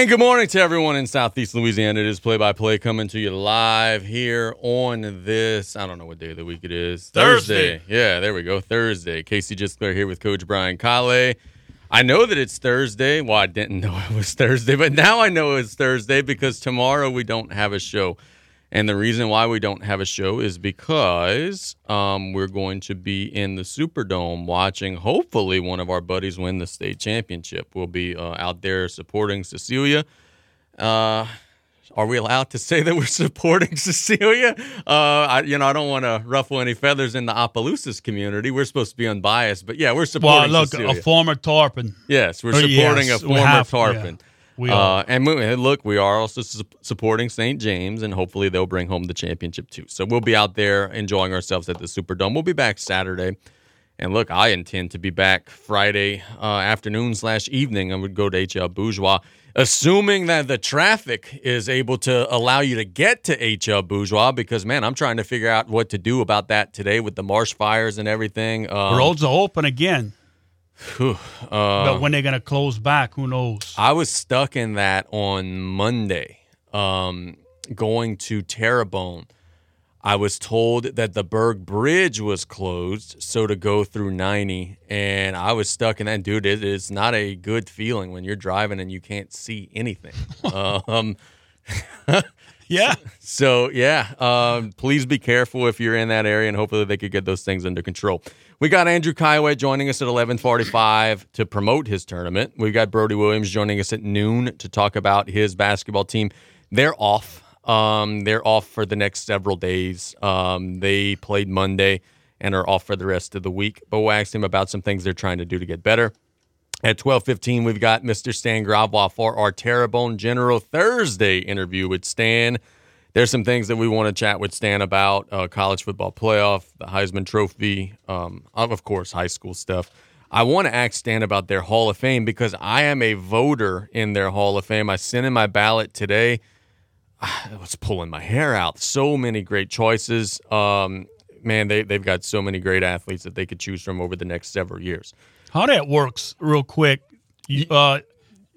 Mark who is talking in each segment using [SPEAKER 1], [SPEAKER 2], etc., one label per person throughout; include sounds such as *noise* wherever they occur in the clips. [SPEAKER 1] And good morning to everyone in Southeast Louisiana. It is play by play coming to you live here on this. I don't know what day of the week it
[SPEAKER 2] is. Thursday.
[SPEAKER 1] Thursday. Yeah, there we go. Thursday. Casey Gisclair here with Coach Brian Kale. I know that it's Thursday. Well, I didn't *laughs* know it was Thursday, but now I know it's Thursday because tomorrow we don't have a show. And the reason why we don't have a show is because um, we're going to be in the Superdome watching, hopefully, one of our buddies win the state championship. We'll be uh, out there supporting Cecilia. Uh, are we allowed to say that we're supporting *laughs* Cecilia? Uh, I, you know, I don't want to ruffle any feathers in the Opelousas community. We're supposed to be unbiased, but yeah, we're supporting. Well, look, Cecilia.
[SPEAKER 2] a former Tarpon.
[SPEAKER 1] Yes, we're oh, supporting yes, a former have, Tarpon. Yeah. We uh, are. Uh, and look, we are also su- supporting St. James, and hopefully they'll bring home the championship too. So we'll be out there enjoying ourselves at the Superdome. We'll be back Saturday. And look, I intend to be back Friday uh, afternoon slash evening. I would go to HL Bourgeois, assuming that the traffic is able to allow you to get to HL Bourgeois. Because man, I'm trying to figure out what to do about that today with the marsh fires and everything. Um,
[SPEAKER 2] Roads are open again. Whew, uh, but when they're gonna close back, who knows?
[SPEAKER 1] I was stuck in that on Monday, um, going to Terrebonne. I was told that the Bourg Bridge was closed, so to go through 90, and I was stuck in that. Dude, it is not a good feeling when you're driving and you can't see anything. *laughs* um,
[SPEAKER 2] *laughs* yeah. *laughs*
[SPEAKER 1] So, yeah, um, please be careful if you're in that area, and hopefully they could get those things under control. We got Andrew Caillouet joining us at 11:45 to promote his tournament. We've got Brody Williams joining us at noon to talk about his basketball team. They're off. Um, they're off for the next several days. Um, they played Monday and are off for the rest of the week. But we'll ask him about some things they're trying to do to get better. At 12:15, we've got Mr. Stan Gravois for our Terrebonne General Thursday interview with Stan there's some things that we want to chat with Stan about uh, college football playoff, the Heisman Trophy, um, of course, high school stuff. I want to ask Stan about their Hall of Fame because I am a voter in their Hall of Fame. I sent in my ballot today. Ah, I was pulling my hair out. So many great choices. Um, man, they, they've got so many great athletes that they could choose from over the next several years.
[SPEAKER 2] How that works, real quick. You, uh,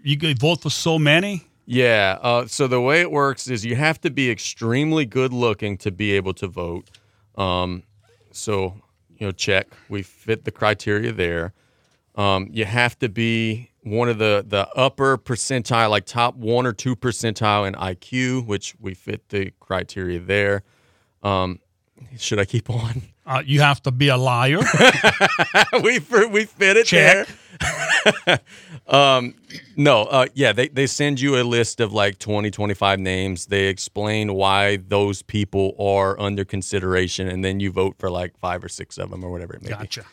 [SPEAKER 2] you vote for so many?
[SPEAKER 1] Yeah. Uh, so the way it works is you have to be extremely good looking to be able to vote. Um, so, you know, check. We fit the criteria there. Um, you have to be one of the, the upper percentile, like top one or two percentile in IQ, which we fit the criteria there. Um, should I keep *laughs* on?
[SPEAKER 2] Uh, you have to be a liar.
[SPEAKER 1] *laughs* we we fit it Check. there. *laughs* um, no, uh, yeah, they, they send you a list of like 20, 25 names. They explain why those people are under consideration, and then you vote for like five or six of them or whatever it may gotcha. be.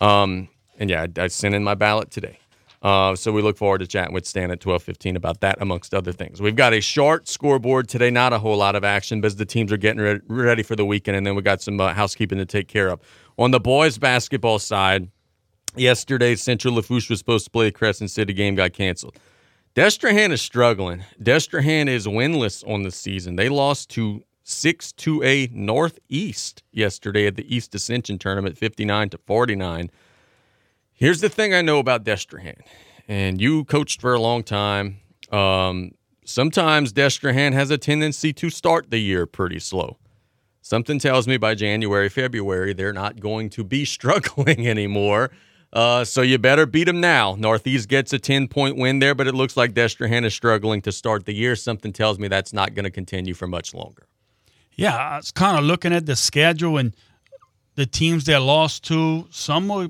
[SPEAKER 1] Gotcha. Um, and yeah, I, I sent in my ballot today. Uh, so we look forward to chatting with Stan at 12:15 about that, amongst other things. We've got a short scoreboard today, not a whole lot of action, but the teams are getting re- ready for the weekend, and then we got some uh, housekeeping to take care of. On the boys' basketball side, yesterday Central Lafourche was supposed to play the Crescent City game, got canceled. Destrehan is struggling. Destrehan is winless on the season. They lost to 6 2A Northeast yesterday at the East Ascension Tournament, 59 to 49. Here's the thing I know about Destrehan, and you coached for a long time. Um, sometimes Destrehan has a tendency to start the year pretty slow. Something tells me by January, February, they're not going to be *laughs* struggling anymore. Uh, so you better beat them now. Northeast gets a 10 point win there, but it looks like Destrehan is struggling to start the year. Something tells me that's not going to continue for much longer.
[SPEAKER 2] Yeah, I was kind of looking at the schedule and the teams they lost to. Some were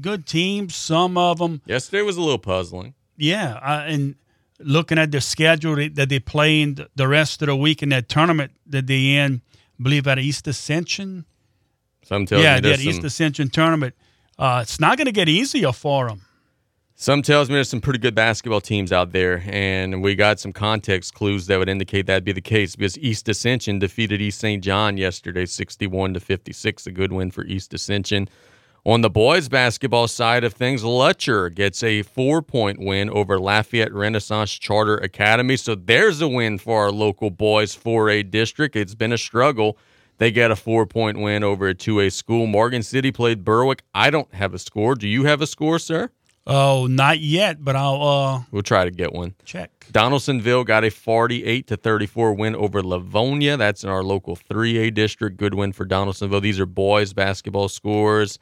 [SPEAKER 2] good teams. Some of them.
[SPEAKER 1] Yesterday was a little puzzling.
[SPEAKER 2] Yeah, and looking at the schedule that they play in the rest of the week in that tournament that they in, I believe at East Ascension. Some tell yeah, that East some... Ascension tournament. Uh, it's not going to get easier for them.
[SPEAKER 1] Some tells me there's some pretty good basketball teams out there, and we got some context clues that would indicate that'd be the case because East Ascension defeated East St. John yesterday, 61 to 56. A good win for East Ascension. On the boys basketball side of things, Lutcher gets a four point win over Lafayette Renaissance Charter Academy. So there's a win for our local boys 4A district. It's been a struggle. They get a four point win over a 2A school. Morgan City played Berwick. I don't have a score. Do you have a score, sir?
[SPEAKER 2] Oh, not yet, but I'll. Uh,
[SPEAKER 1] we'll try to get one.
[SPEAKER 2] Check.
[SPEAKER 1] Donaldsonville got a 48 to 34 win over Livonia. That's in our local 3A district. Good win for Donaldsonville. These are boys basketball scores.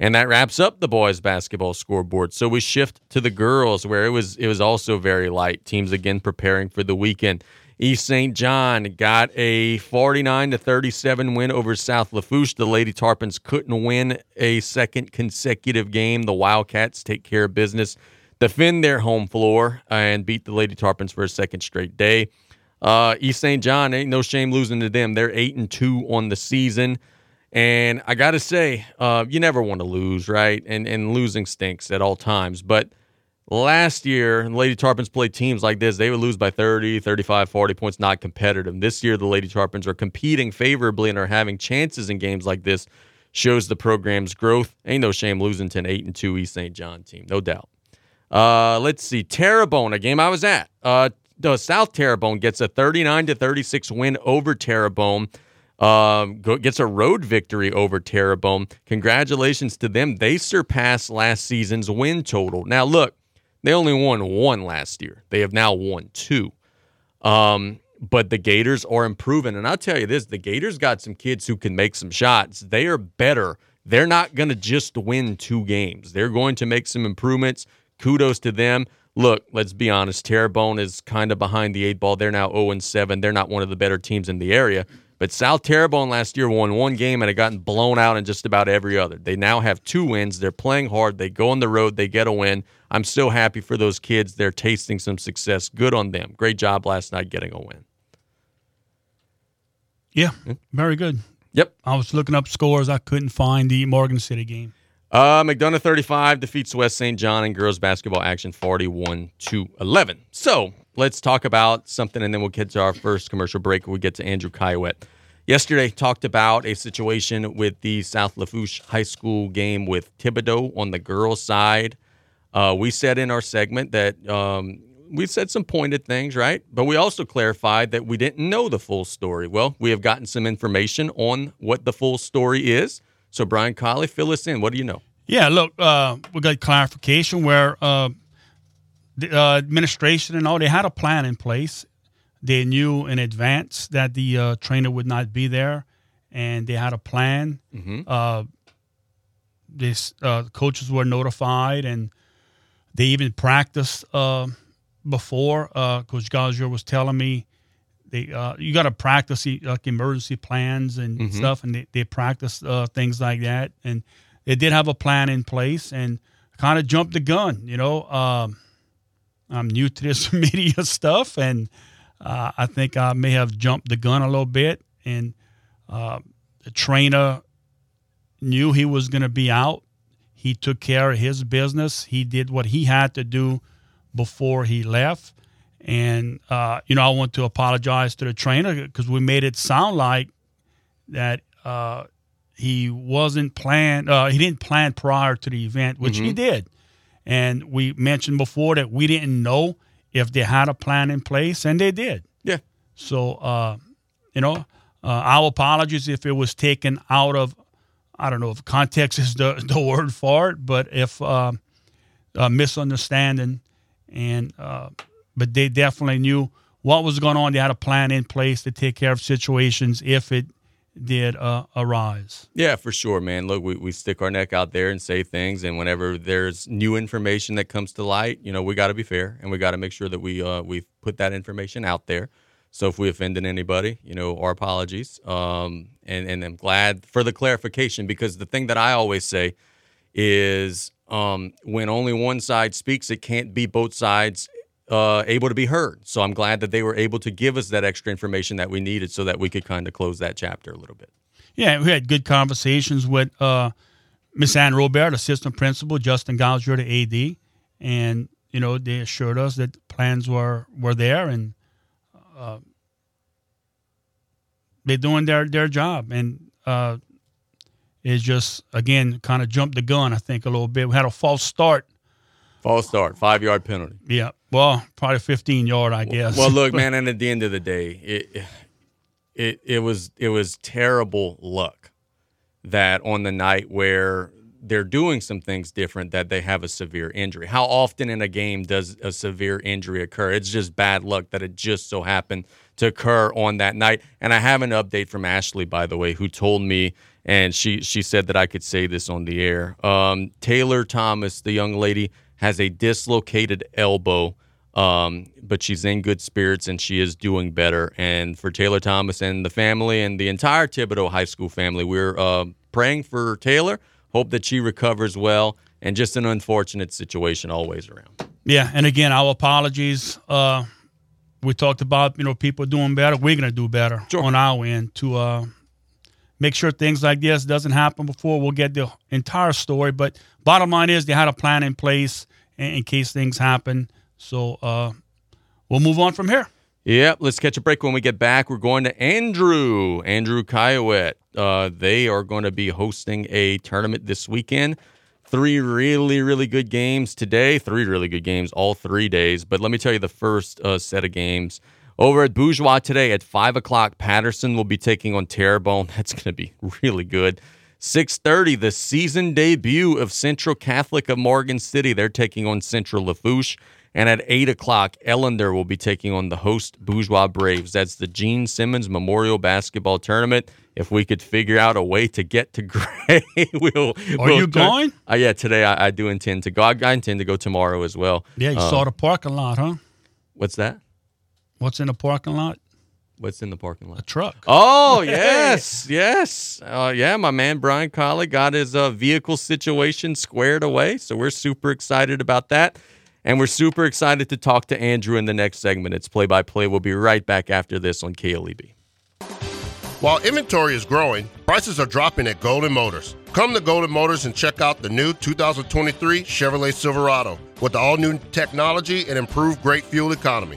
[SPEAKER 1] And that wraps up the boys basketball scoreboard. So we shift to the girls where it was it was also very light. Teams again preparing for the weekend. East St. John got a 49 to 37 win over South Lafourche. The Lady Tarpons couldn't win a second consecutive game. The Wildcats take care of business, defend their home floor, and beat the Lady Tarpons for a second straight day. Uh, East St. John ain't no shame losing to them. They're eight and two on the season. And I got to say, uh, you never want to lose, right? And and losing stinks at all times. But last year, Lady Tarpons played teams like this. They would lose by 30, 35, 40 points, not competitive. This year, the Lady Tarpons are competing favorably and are having chances in games like this. Shows the program's growth. Ain't no shame losing to an 8 and 2 East St. John team, no doubt. Uh, let's see. Terrebonne, a game I was at. Uh, the South Terrebonne gets a 39 to 36 win over Terrebonne um, gets a road victory over Terrebonne. Congratulations to them. They surpassed last season's win total. Now, look, they only won one last year. They have now won two. Um, but the Gators are improving. And I'll tell you this the Gators got some kids who can make some shots. They are better. They're not going to just win two games, they're going to make some improvements. Kudos to them. Look, let's be honest. Terrebonne is kind of behind the eight ball. They're now 0 7. They're not one of the better teams in the area. But South Terrebonne last year won one game and had gotten blown out in just about every other. They now have two wins. They're playing hard. They go on the road. They get a win. I'm so happy for those kids. They're tasting some success. Good on them. Great job last night getting a win.
[SPEAKER 2] Yeah, hmm? very good.
[SPEAKER 1] Yep.
[SPEAKER 2] I was looking up scores. I couldn't find the Morgan City game.
[SPEAKER 1] Uh, McDonough 35 defeats West St. John in girls basketball action 41 to 11. So let's talk about something and then we'll get to our first commercial break. we will get to Andrew Caillouet. Yesterday, talked about a situation with the South Lafourche High School game with Thibodaux on the girls' side. Uh, we said in our segment that um, we said some pointed things, right? But we also clarified that we didn't know the full story. Well, we have gotten some information on what the full story is. So, Brian Colley, fill us in. What do you know?
[SPEAKER 2] Yeah, look, uh, we got clarification where uh, the uh, administration and all, they had a plan in place. They knew in advance that the uh, trainer would not be there, and they had a plan. Mm-hmm. Uh, this uh, coaches were notified, and they even practiced uh, before. Uh, Coach Gazier was telling me they you got to practice like emergency plans and mm-hmm. stuff, and they, they practiced things like that, and they did have a plan in place and kind of jumped the gun, you know. Um, I'm new to this media stuff, and uh, I think I may have jumped the gun a little bit. And uh, the trainer knew he was going to be out. He took care of his business. He did what he had to do before he left. And uh, you know, I want to apologize to the trainer because we made it sound like that uh, he wasn't planned. Uh, he didn't plan prior to the event, which mm-hmm. he did. And we mentioned before that we didn't know if they had a plan in place, and they did.
[SPEAKER 1] Yeah.
[SPEAKER 2] So, uh, you know, uh, our apologies if it was taken out of, I don't know if context is the, *laughs* the word for it, but if uh, misunderstanding, and uh, but they definitely knew what was going on. They had a plan in place to take care of situations if it did uh, arise.
[SPEAKER 1] Yeah, for sure, man. Look, we, we stick our neck out there and say things, and whenever there's new information that comes to light, you know, we got to be fair and we got to make sure that we uh, we put that information out there. So if we offended anybody, you know, our apologies. Um, and and I'm glad for the clarification because the thing that I always say is um, when only one side speaks, it can't be both sides uh, able to be heard. So I'm glad that they were able to give us that extra information that we needed so that we could kind of close that chapter a little bit.
[SPEAKER 2] Yeah, we had good conversations with uh, Miss Ann Robert, assistant principal, Justin Gouger, the AD, and you know they assured us that plans were were there and uh, they're doing their their job and. Uh, just again kind of jumped the gun, I think, a little bit. We had a false start.
[SPEAKER 1] False start, five
[SPEAKER 2] yard
[SPEAKER 1] penalty.
[SPEAKER 2] Yeah, well, probably 15 yard, I guess.
[SPEAKER 1] Well, look, *laughs* man, and at the end of the day, it it it was it was terrible luck that on the night where they're doing some things different that they have a severe injury. How often in a game does a severe injury occur? It's just bad luck that it just so happened to occur on that night. And I have an update from Ashley, by the way, who told me, and she she said that I could say this on the air. Um, Taylor Thomas, the young lady, has a dislocated elbow um, but she's in good spirits and she is doing better. And for Taylor Thomas and the family and the entire Thibodaux High School family, we're uh, praying for Taylor. Hope that she recovers well. And just an unfortunate situation always around.
[SPEAKER 2] Yeah, and again, our apologies. Uh, we talked about you know people doing better. We're gonna do better sure. on our end to uh, make sure things like this doesn't happen before. We'll get the entire story. But bottom line is they had a plan in place in, in case things happen. So uh, we'll move on from here.
[SPEAKER 1] Yep. Let's catch a break. When we get back, we're going to Andrew, Andrew Caillouet. Uh, they are going to be hosting a tournament this weekend. Three really, really good games today. Three really good games all three days. But let me tell you the first uh, set of games. Over at Bourgeois today at 5 o'clock, Patterson will be taking on Terrebonne. *laughs* That's going to be really good. 6.30, the season debut of Central Catholic of Morgan City. They're taking on Central Lafourche. And at 8 o'clock, Ellender will be taking on the host Bourgeois Braves. That's the Gene Simmons Memorial Basketball Tournament. If we could figure out a way to get to *laughs* Gray, we'll.
[SPEAKER 2] Are
[SPEAKER 1] we'll
[SPEAKER 2] you turn, going?
[SPEAKER 1] Uh, yeah, today I, I, do intend to go. I, I, intend to go tomorrow as well.
[SPEAKER 2] Yeah, you saw um, the parking lot, huh?
[SPEAKER 1] What's that?
[SPEAKER 2] What's in the parking lot?
[SPEAKER 1] What's in the parking lot? A
[SPEAKER 2] truck.
[SPEAKER 1] Oh *laughs* yes, yes, uh, yeah. My man Brian Collie got his uh, vehicle situation squared away, so we're super excited about that. And we're super excited to talk to Andrew in the next segment. It's play by play. We'll be right back after this on KLEB.
[SPEAKER 3] While inventory is growing, prices are dropping at Golden Motors. Come to Golden Motors and check out the new 2023 Chevrolet Silverado with all new technology and improved great fuel economy.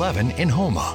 [SPEAKER 4] 11 in Houma.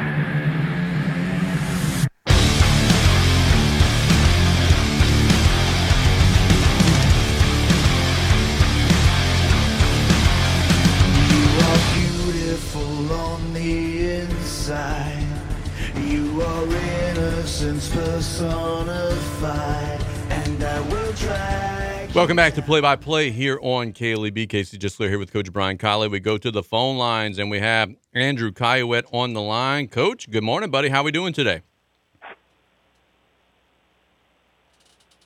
[SPEAKER 1] personified, and I will Welcome back to Play by Play here on KLEB. Casey Gisclair here with Coach Brian Colley. We go to the phone lines and we have Andrew Caillouet on the line. Coach, good morning, buddy. How are we doing today?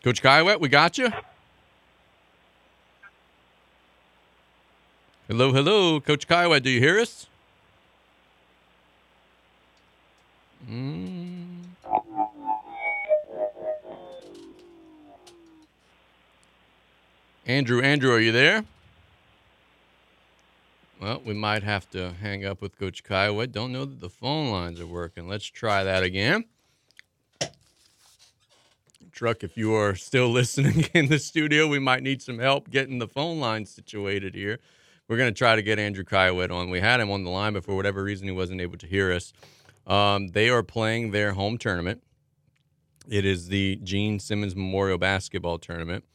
[SPEAKER 1] Coach Caillouet, we got you. Hello, hello, Coach Caillouet. Do you hear us? Mm. Andrew, Andrew, are you there? Well, we might have to hang up with Coach Caillouet. Don't know that the phone lines are working. Let's try that again. Truck, if you are still *laughs* listening in the studio, we might need some help getting the phone line situated here. We're going to try to get Andrew Caillouet on. We had him on the line, but for whatever reason, he wasn't able to hear us. Um, they are playing their home tournament. It is the Gene Simmons Memorial Basketball Tournament.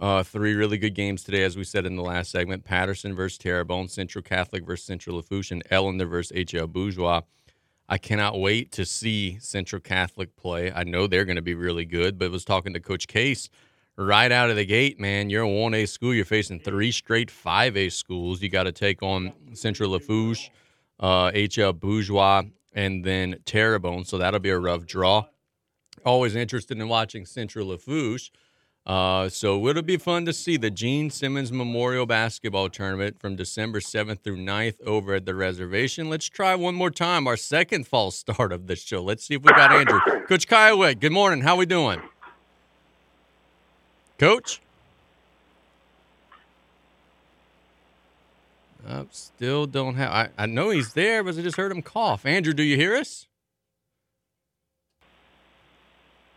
[SPEAKER 1] Uh, three really good games today, as we said in the last segment. Patterson versus Terrebonne, Central Catholic versus Central Lafourche, and Ellender versus H.L. Bourgeois. I cannot wait to see Central Catholic play. I know they're going to be really good, but I was talking to Coach Case right out of the gate, man. You're a 1A school. You're facing three straight 5A schools. You got to take on Central Lafourche, uh, H.L. Bourgeois, and then Terrebonne. So that'll be a rough draw. Always interested in watching Central Lafourche – uh, so it'll be fun to see the Gene Simmons Memorial Basketball Tournament from December 7th through 9th over at the reservation. Let's try one more time our second false start of the show. Let's see if we got Andrew. Coach Caillouet, good morning. How we doing? Coach? I oh, still don't have. I, I know he's there, but I just heard him cough. Andrew, do you hear us?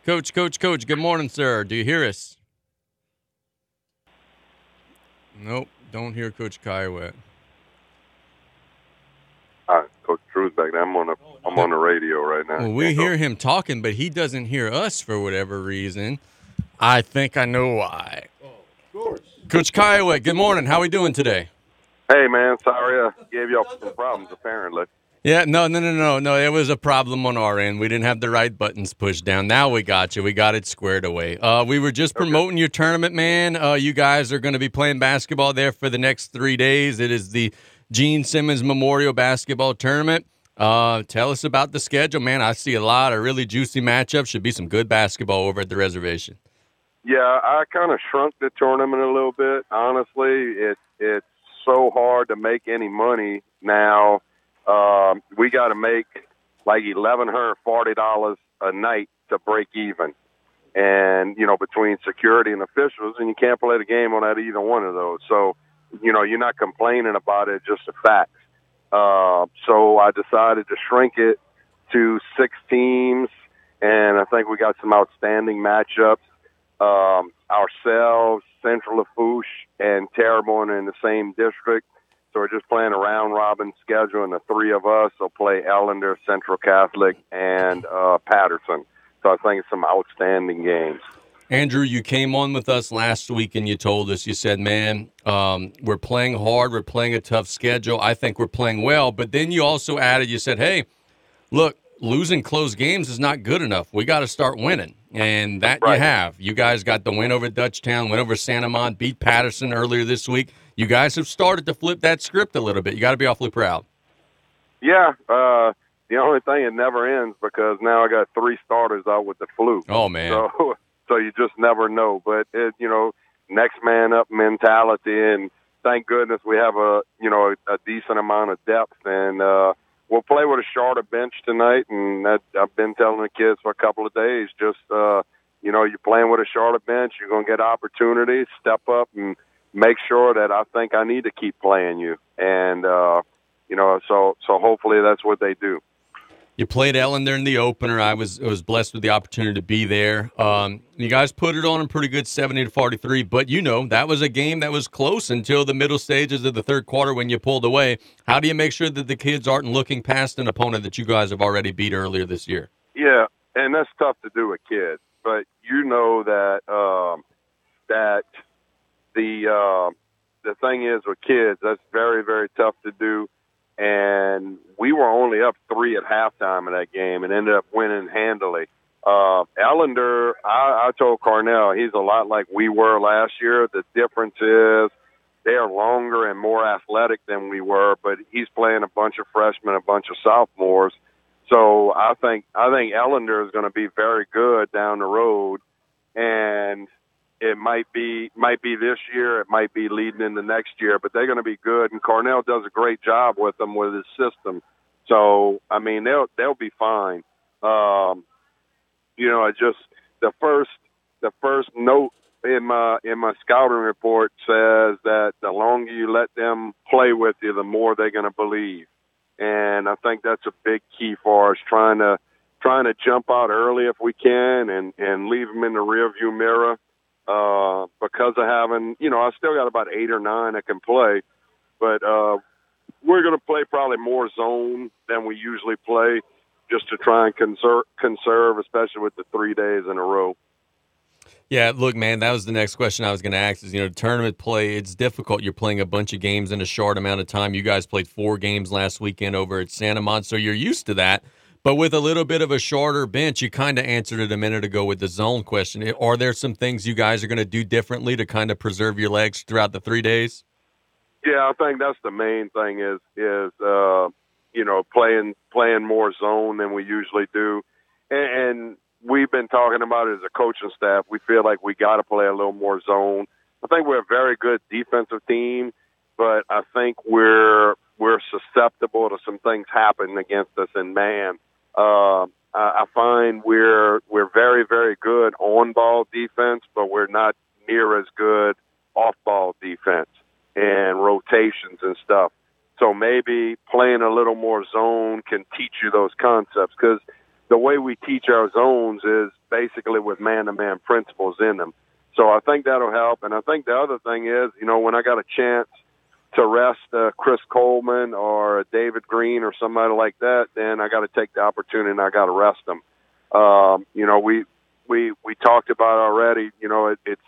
[SPEAKER 1] Coach, coach, coach, good morning, sir. Do you hear us? Nope, don't hear Coach Caillouet. Uh,
[SPEAKER 5] Coach Drew's back there. I'm on a, I'm on the radio right now.
[SPEAKER 1] Well, we hear him talking, but he doesn't hear us for whatever reason. I think I know why. of course. Coach Caillouet, good morning. How are we doing today?
[SPEAKER 5] Hey man, sorry I uh, gave y'all some problems apparently.
[SPEAKER 1] Yeah, no, no, no, no, no. It was a problem on our end. We didn't have the right buttons pushed down. Now we got you. We got it squared away. Uh, we were just okay. promoting your tournament, man. Uh, you guys are going to be playing basketball there for the next three days. It is the Gene Simmons Memorial Basketball Tournament. Uh, tell us about the schedule, man. I see a lot of really juicy matchups. Should be some good basketball over at the reservation.
[SPEAKER 5] Yeah, I kind of shrunk the tournament a little bit. Honestly, it it's so hard to make any money now um, we got to make like eleven hundred forty dollars a night to break even, and you know between security and officials, and you can't play the game on that either one of those. So, you know, you're not complaining about it; just the facts. Uh, so I decided to shrink it to six teams, and I think we got some outstanding matchups. Um, ourselves, Central Lafourche, and Terrebonne in the same district. So we're just playing a round robin schedule, and the three of us will play Ellender, Central Catholic, and uh, Patterson. So I think it's some outstanding games.
[SPEAKER 1] Andrew, you came on with us last week and you told us, you said, man, um, we're playing hard. We're playing a tough schedule. I think we're playing well. But then you also added, you said, hey, look, losing close games is not good enough. We got to start winning. And that right. you have. You guys got the win over Dutchtown, win over St. Amant, beat Patterson earlier this week you guys have started to flip that script a little bit. You got to be awfully proud.
[SPEAKER 5] Yeah, uh, the only thing it never ends because now I got three starters out with the flu.
[SPEAKER 1] Oh man,
[SPEAKER 5] so *laughs* so you just never know. But it, you know, next man up mentality, and thank goodness we have a you know a, a decent amount of depth, and uh, we'll play with a shorter bench tonight. And that, I've been telling the kids for a couple of days, just uh, you know, you're playing with a shorter bench, you're gonna get opportunities, step up and make sure that I think I need to keep playing you. And uh, you know, so so hopefully that's what they do.
[SPEAKER 1] You played Ellen there in the opener. I was I was blessed with the opportunity to be there. Um, you guys put it on a pretty good seventy to forty three, but you know that was a game that was close until the middle stages of the third quarter when you pulled away. How do you make sure that the kids aren't looking past an opponent that you guys have already beat earlier this year?
[SPEAKER 5] Yeah, and that's tough to do with kids, but you know that um, that the uh, the thing is with kids, that's very very tough to do. And we were only up three at halftime in that game, and ended up winning handily. Uh, Ellender, I, I told Carnell, he's a lot like we were last year. The difference is they are longer and more athletic than we were, but he's playing a bunch of freshmen, a bunch of sophomores. So I think I think Ellender is going to be very good down the road, and it might be might be this year. It might be leading into next year. But they're going to be good, and Cornell does a great job with them with his system. So I mean, they'll they'll be fine. Um, you know, I just the first the first note in my in my scouting report says that the longer you let them play with you, the more they're going to believe, and I think that's a big key for us trying to trying to jump out early if we can and and leave them in the rearview mirror uh, because of having, you know, I still got about eight or nine that can play, but uh, we're going to play probably more zone than we usually play just to try and conserve, conserve, especially with the three days in a row.
[SPEAKER 1] Yeah, look, man, that was the next question I was going to ask. Is you know, tournament play, it's difficult. You're playing a bunch of games in a short amount of time. You guys played four games last weekend over at Santa Monica, so you're used to that. But with a little bit of a shorter bench, you kind of answered it a minute ago with the zone question. Are there some things you guys are going to do differently to kind of preserve your legs throughout the three days?
[SPEAKER 5] Yeah, I think that's the main thing is is uh, you know playing playing more zone than we usually do, and, and we've been talking about it as a coaching staff. We feel like we got to play a little more zone. I think we're a very good defensive team, but I think we're we're susceptible to some things happening against us in man. Uh, I, I find we're we're very very good on ball defense, but we're not near as good off ball defense and rotations and stuff. So maybe playing a little more zone can teach you those concepts because the way we teach our zones is basically with man to man principles in them. So I think that'll help. And I think the other thing is, you know, when I got a chance to rest uh, Chris Coleman or David Green or somebody like that, then I got to take the opportunity and I got to rest them. Um, you know, we we we talked about already. You know, it, it's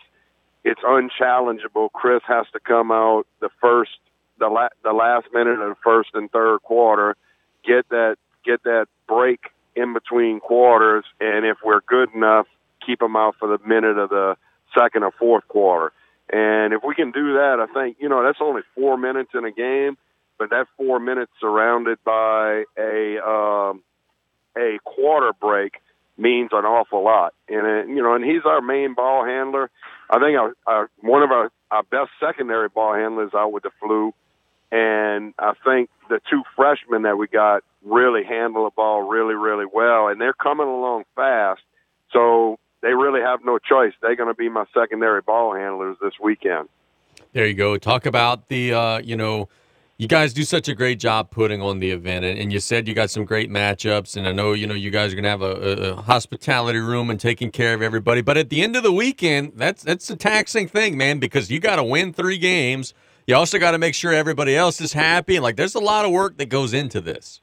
[SPEAKER 5] it's unchallengeable. Chris has to come out the first, the la- the last minute of the first and third quarter, get that get that break in between quarters, and if we're good enough, keep him out for the minute of the second or fourth quarter and if we can do that, I think, you know, that's only four minutes in a game, but that four minutes surrounded by a, um, a quarter break means an awful lot. And, it, uh, you know, and he's our main ball handler. I think our, our, one of our, our best secondary ball handlers out with the flu. And I think the two freshmen that we got really handle the ball really, really well. And they're coming along fast. So they really have no choice. They're going to be my secondary ball handlers this weekend.
[SPEAKER 1] There you go. Talk about the, uh, you know, you guys do such a great job putting on the event, and, and you said you got some great matchups, and I know you know you guys are going to have a, a, hospitality room and taking care of everybody. But at the end of the weekend, that's that's a taxing thing, man, because you got to win three games. You also got to make sure everybody else is happy, like there's a lot of work that goes into this.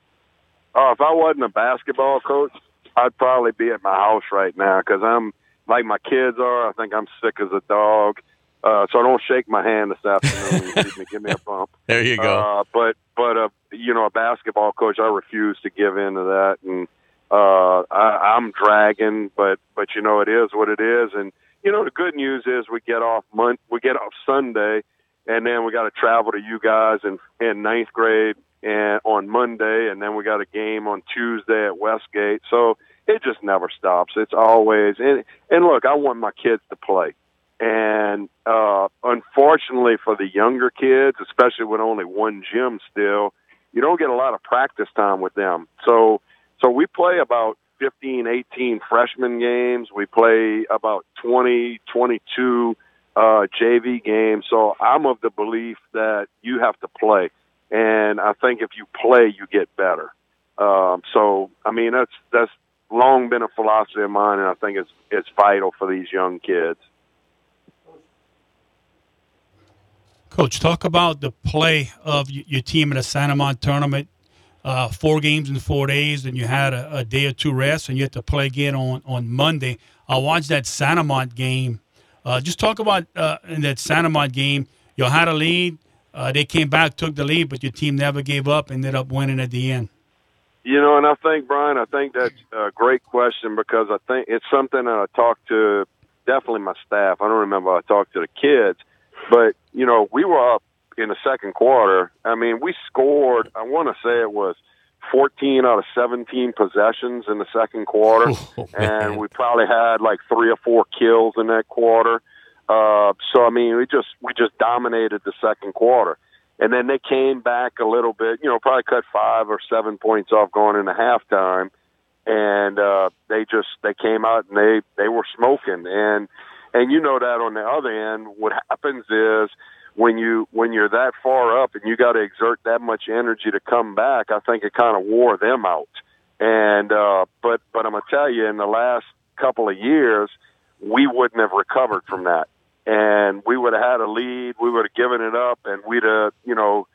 [SPEAKER 5] Oh, if I wasn't a basketball coach, I'd probably be at my house right now because I'm like my kids are. I think I'm sick as a dog. Uh, so don't shake my hand this afternoon. give, *laughs* me, give me a bump.
[SPEAKER 1] There you go.
[SPEAKER 5] Uh, but but a uh, you know a basketball coach, I refuse to give in to that, and uh, I, I'm dragging. But but you know it is what it is, and you know the good news is we get off month, we get off Sunday, and then we got to travel to you guys in in ninth grade and on Monday, and then we got a game on Tuesday at Westgate. So it just never stops. It's always and and look, I want my kids to play, and uh, unfortunately for the younger kids, especially with only one gym still, you don't get a lot of practice time with them. So so we play about 15, 18 freshman games. We play about 20, 22 uh, JV games. So I'm of the belief that you have to play and I think if you play, you get better. Um, so, I mean, that's that's long been a philosophy of mine, and I think it's it's vital for these young kids.
[SPEAKER 2] Coach, talk about the play of your team in the St. Amant tournament. Uh, four games in four days, and you had a, a, day or two rest, and you had to play again on, on Monday. I watched that St. Amant game. Uh, just talk about uh, in that St. Amant game. You had a lead uh, they came back, took the lead, but your team never gave up, ended up winning at the end.
[SPEAKER 5] You know, and I think Brian, I think that's a great question because I think it's something that I talked to definitely my staff. I don't remember I talked to the kids, but you know, we were up in the second quarter. I mean, we scored. I want to say it was 14 out of 17 possessions in the second quarter, *laughs* oh, and we probably had like three or four kills in that quarter. Uh, so I mean, we just we just dominated the second quarter, and then they came back a little bit. You know, probably cut five or seven points off going into halftime, and uh, they just they came out and they they were smoking, and and you know that on the other end, what happens is when you when you're that far up and you got to exert that much energy to come back, I think it kind of wore them out. And uh, but but I'm gonna tell you, in the last couple of years, we wouldn't have recovered from that and we would have had a lead. We would have given it up, and we'd have, you know,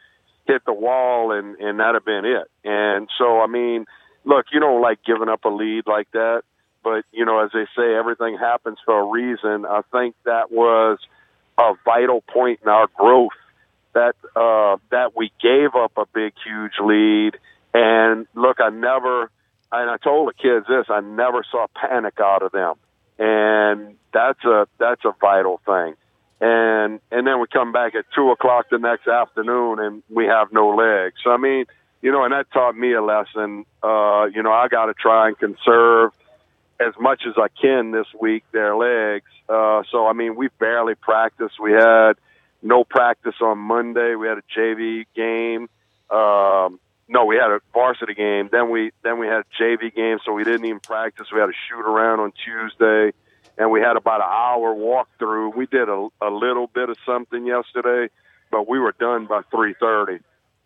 [SPEAKER 5] hit the wall, and and that'd have been it. And so, I mean, look, you don't like giving up a lead like that, but you know, as they say, everything happens for a reason. I think that was a vital point in our growth that uh, that we gave up a big, huge lead. And look, I never, and I told the kids this, I never saw panic out of them and that's a that's a vital thing. And and then we come back at two o'clock the next afternoon, and we have no legs. So, I mean, you know, and that taught me a lesson. Uh, you know, I got to try and conserve as much as I can this week their legs. Uh, so I mean, we barely practiced. We had no practice on Monday. We had a JV game. Um, no, we had a varsity game. Then we then we had a JV game, so we didn't even practice. We had a shoot around on Tuesday, and we had about an hour walk through. We did a, a little bit of something yesterday, but we were done by three thirty.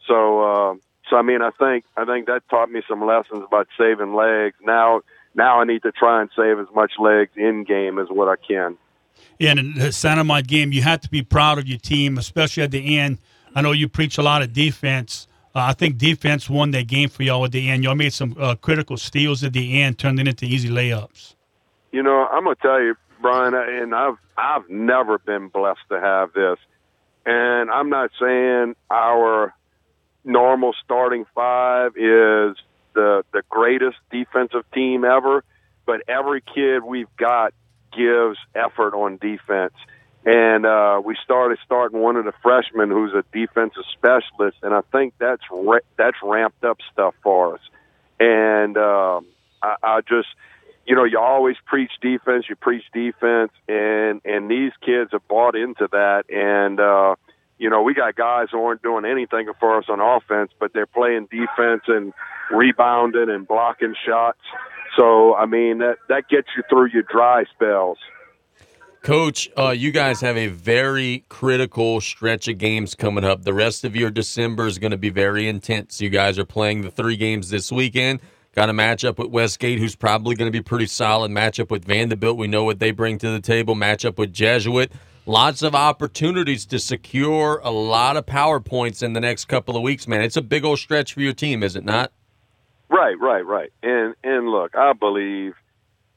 [SPEAKER 5] So, uh, so I mean, I think I think that taught me some lessons about saving legs. Now, now I need to try and save as much legs in game as what I can.
[SPEAKER 2] Yeah, and in the St. Amant game, you have to be proud of your team, especially at the end. I know you preach a lot of defense. Uh, I think defense won that game for y'all at the end. Y'all made some uh, critical steals at the end, turned it into easy layups.
[SPEAKER 5] You know, I'm gonna tell you, Brian, and I've I've never been blessed to have this, and I'm not saying our normal starting five is the the greatest defensive team ever, but every kid we've got gives effort on defense and uh, we started starting one of the freshmen who's a defensive specialist, and I think that's ra- that's ramped up stuff for us. And um, I, I just, you know, you always preach defense, you preach defense, and and these kids have bought into that. And uh, you know, we got guys who aren't doing anything for us on offense, but they're playing defense and rebounding and blocking shots. So I mean, that that gets you through your dry spells.
[SPEAKER 1] Coach, uh, you guys have a very critical stretch of games coming up. The rest of your December is going to be very intense. You guys are playing the three games this weekend. Got a matchup with Westgate, who's probably going to be pretty solid. Matchup with Vanderbilt, we know what they bring to the table. Matchup with Jesuit. Lots of opportunities to secure a lot of power points in the next couple of weeks, man. It's a big old stretch for your team, is it not?
[SPEAKER 5] Right, right, right. And and look, I believe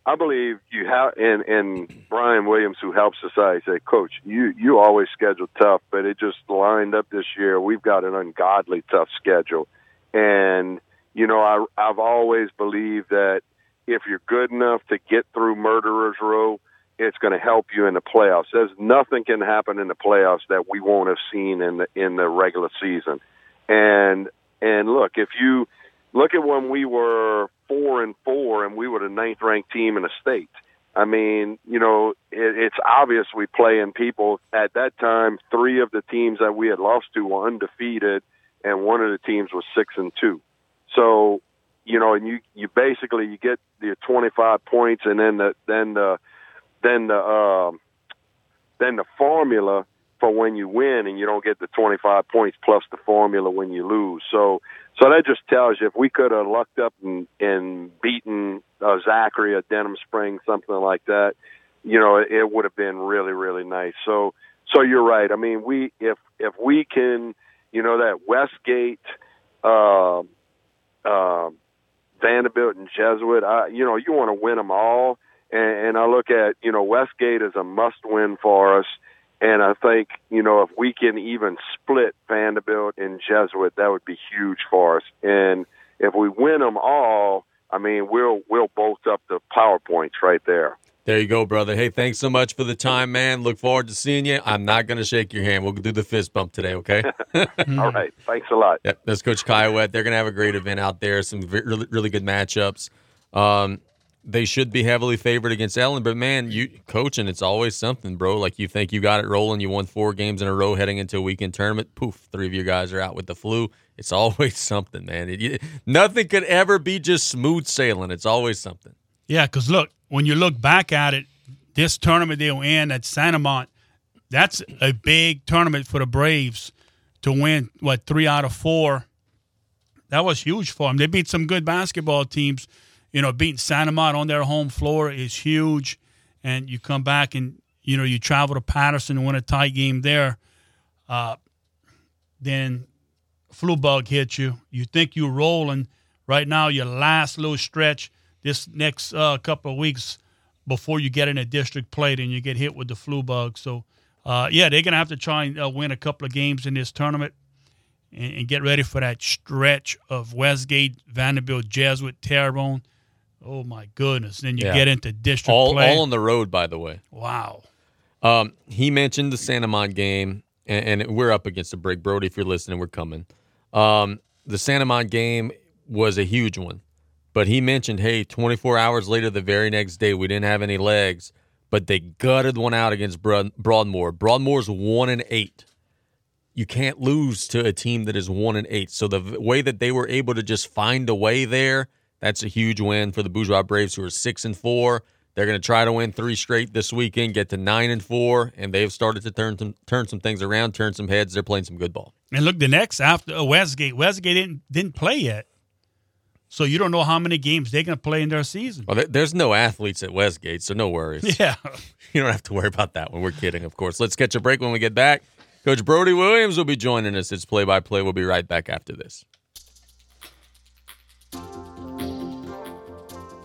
[SPEAKER 5] I believe you have, and and Brian Williams, who helps us out, he said, "Coach, you you always schedule tough, but it just lined up this year. We've got an ungodly tough schedule, and you know, I I've always believed that if you're good enough to get through Murderers Row, it's going to help you in the playoffs. There's nothing can happen in the playoffs that we won't have seen in the in the regular season, and and look, if you look at when we were four and four and we were the ninth ranked team in the state. I mean, you know, it, it's obvious we play in people at that time. Three of the teams that we had lost to were undefeated, and one of the teams was six and two. So, you know, and you you basically you get the 25 points, and then the then the then the um, then the formula for when you win and you don't get the 25 points plus the formula when you lose. So, so that just tells you if we could have lucked up and, and beaten uh, Zachary at Denham Springs, something like that, you know, it, it would have been really, really nice. So, so you're right. I mean, we, if, if we can, you know, that Westgate, uh, uh, Vanderbilt and Jesuit, I, you know, you want to win them all. And, and I look at, you know, Westgate is a must win for us. Uh, and I think, you know, if we can even split Vanderbilt and Jesuit, that would be huge for us. And if we win them all, I mean, we'll we'll bolt up the PowerPoints right there.
[SPEAKER 1] There you go, brother. Hey, thanks so much for the time, man. Look forward to seeing you. I'm not going to shake your hand. We'll do the fist bump today, okay? *laughs*
[SPEAKER 5] All right. Thanks a lot. Yep,
[SPEAKER 1] that's Coach Caillouet. They're going to have a great event out there. Some really, really good matchups. Um, they should be heavily favored against Ellen. But man, you coaching, it's always something, bro. Like you think you got it rolling, you won four games in a row heading into a weekend tournament. Poof, three of you guys are out with the flu. It's *laughs* always something, man. It, nothing could ever be just smooth sailing. It's always something.
[SPEAKER 2] Yeah, because look, when you look back at it, this tournament they'll end at St. Amant, that's a big tournament for the Braves to win, what, three out of four. That was huge for them. They beat some good basketball teams – you know, beating St. Amant on their home floor is huge. And you come back and, you know, you travel to Patterson and win a tight game there. Uh, then flu bug hits you. You think you're rolling. Right now, your last little stretch this next uh, couple of weeks before you get in a district plate and you get hit with the flu bug. So, uh, yeah, they're going to have to try and uh, win a couple of games in this tournament and, and, get ready for that stretch of Westgate, Vanderbilt, Jesuit, Terrebonne. Oh my goodness! And then you yeah. get into district
[SPEAKER 1] all, play. all on the road. By the way,
[SPEAKER 2] wow.
[SPEAKER 1] Um, he mentioned the St. Amant game, and, and, we're up against the break, Brody. If you're listening, we're coming. Um, the St. Amant game was a huge one, but he mentioned, hey, 24 hours later, the very next day, we didn't have any legs, but they gutted one out against Broadmoor. Broadmoor's one and eight. You can't lose to a team that is one and eight. So the way that they were able to just find a way there that's a huge win for the Bourgeois Braves, who are six and four. They're going to try to win three straight this weekend, get to nine and four, and they've started to turn some turn some things around, turn some heads. They're playing some good ball.
[SPEAKER 2] And look, the next after uh, Westgate, Westgate didn't didn't play yet, so you don't know how many games they're going to play in their season.
[SPEAKER 1] Well, there's no athletes at Westgate, so no worries.
[SPEAKER 2] *laughs* Yeah, *laughs*
[SPEAKER 1] you don't have to worry about that one. We're kidding, of course. Let's catch a break when we get back. Coach Brody Williams will be joining us. It's play by play. We'll be right back after this.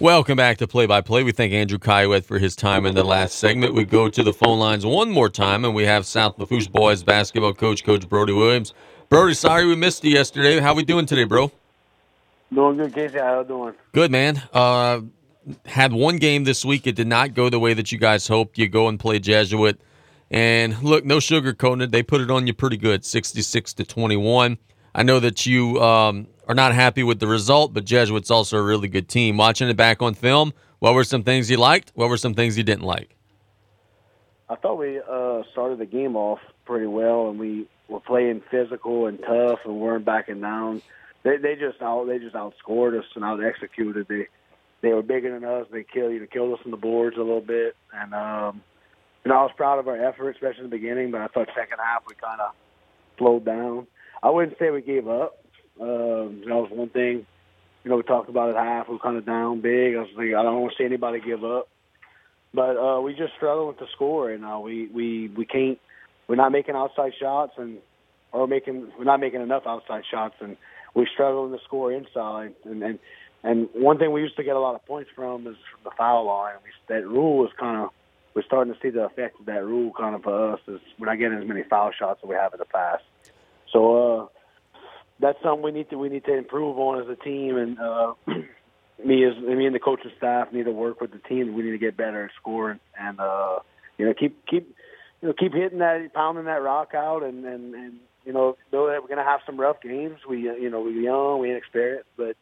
[SPEAKER 1] Welcome back to Play by Play. We thank Andrew Caillouet for his time in the last segment. We go to the phone lines one more time, and we have South Lafourche boys basketball coach, Coach Brody Williams. Brody, sorry we missed you yesterday. How we doing today,
[SPEAKER 6] bro? Doing good, Casey. How you doing?
[SPEAKER 1] Good, man. Uh, had one game this week. It did not go the way that you guys hoped. You go and play Jesuit, and look, no sugarcoating it. They put it on you pretty good, sixty-six to twenty-one. I know that you um, are not happy with the result, but Jesuits also a really good team. Watching it back on film, what were some things you liked? What were some things you didn't like?
[SPEAKER 6] I thought we uh, started the game off pretty well, and we were playing physical and tough, and weren't backing down. They, they just out they just outscored us and out executed. They they were bigger than us. They killed you know, killed us on the boards a little bit, and um, you know I was proud of our effort, especially in the beginning. But I thought second half we kind of slowed down. I wouldn't say we gave up, um, that was one thing. You know, we talked about it half. We were kind of down big. I was thinking, I don't want to see anybody give up. But uh, we just struggle with the score, and uh, we we we can't. We're not making outside shots, and or making we're not making enough outside shots, and we struggle to score inside. And and and one thing we used to get a lot of points from is from the foul line. We, that rule is kind of we're starting to see the effect of that rule kind of for us is we're not getting as many foul shots as we have in the past. So uh, that's something we need to we need to improve on as a team, and uh, *clears throat* me as me and the coaching staff need to work with the team. We need to get better at scoring, and uh, you know keep keep you know keep hitting that pounding that rock out, and and and you know know that we're gonna have some rough games. We uh, you know we're young, we inexperienced, but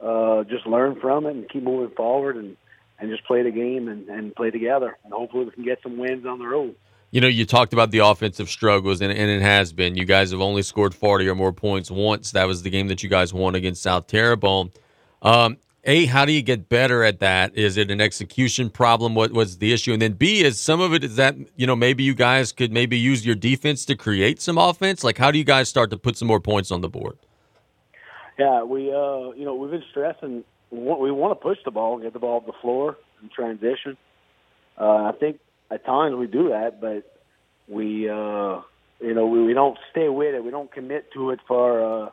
[SPEAKER 6] uh, just learn from it and keep moving forward and and just play the game and, and play together. And hopefully we can get some wins on the road.
[SPEAKER 1] You know, you talked about the offensive struggles, and, and it has been. You guys have only scored 40 or more points once. That was the game that you guys won against South Terrebonne. Um, a, how do you get better at that? Is it an execution problem? What was the issue? And then B, is some of it is that, you know, maybe you guys could maybe use your defense to create some offense? Like, how do you guys start to put some more points on the board?
[SPEAKER 6] Yeah, we, uh, you know, we've been stressing we want to push the ball, get the ball to the floor in transition. Uh, I think at times we do that, but we uh, you know we, we don't stay with it. We don't commit to it for uh,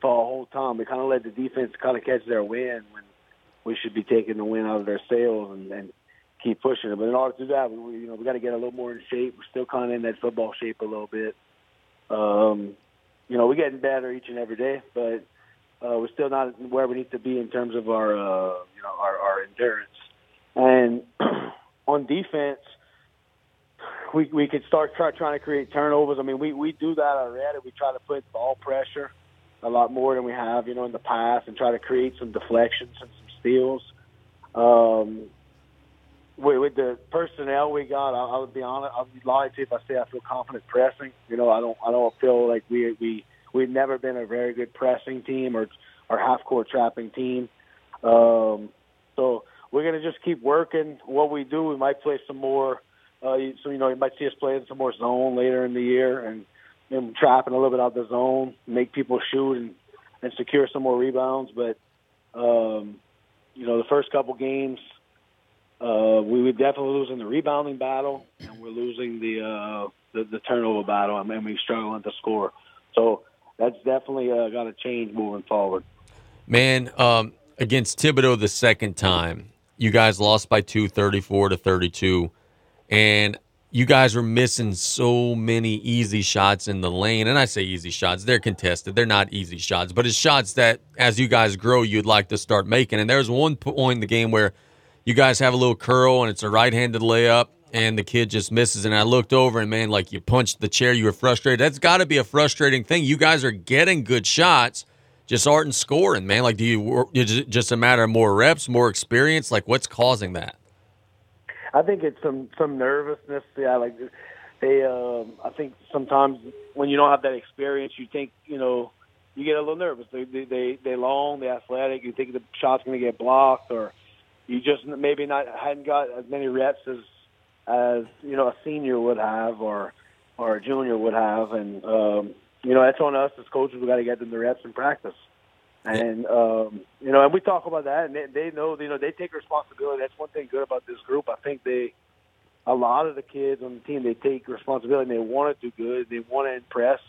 [SPEAKER 6] for a whole time. We kind of let the defense kind of catch their wind when we should be taking the win out of their sails and, and keep pushing it. But in order to do that, we, we you know we got to get a little more in shape. We're still kind of in that football shape a little bit. Um, you know, we're getting better each and every day, but uh, we're still not where we need to be in terms of our uh, you know our, our endurance. And *clears throat* on defense, we we could start try, trying to create turnovers. I mean, we we do that already. We try to put ball pressure a lot more than we have, you know, in the past, and try to create some deflections and some steals. Um, with, with the personnel we got, I, I would be honest. I'd be lying to you if I say I feel confident pressing. You know, I don't. I don't feel like we we we've never been a very good pressing team or or half court trapping team. Um, so we're gonna just keep working what we do. We might play some more uh, so you know you might see us play some more zone later in the year and and trapping a little bit out the zone, make people shoot and and secure some more rebounds. But um, you know the first couple games, uh, we were definitely losing the rebounding battle and we're losing the uh, the, the turnover battle. I mean, we struggling to score, so that's definitely uh, got to change moving forward.
[SPEAKER 1] Man, um, against Thibodaux the second time, you guys lost by two, 34 to thirty two and you guys were missing so many easy shots in the lane. And I say easy shots, they're contested. They're not easy shots, but it's shots that as you guys grow, you'd like to start making. And there's one point in the game where you guys have a little curl and it's a right handed layup and the kid just misses. And I looked over and man, like you punched the chair, you were frustrated. That's got to be a frustrating thing. You guys are getting good shots, just aren't scoring, man. Like, do you, just a matter of more reps, more experience? Like, what's causing that?
[SPEAKER 6] I think it's some some nervousness. Yeah, like they. Um, I think sometimes when you don't have that experience, you think you know you get a little nervous. They they they, they long, they athletic. You think the shot's going to get blocked, or you just maybe not hadn't got as many reps as as you know a senior would have or or a junior would have, and um, you know that's on us as coaches. We got to get them the reps in practice. And um, you know, and we talk about that, and they, they know, you know, they take responsibility. That's one thing good about this group. I think they, a lot of the kids on the team, they take responsibility. and They want to do good. They want to impress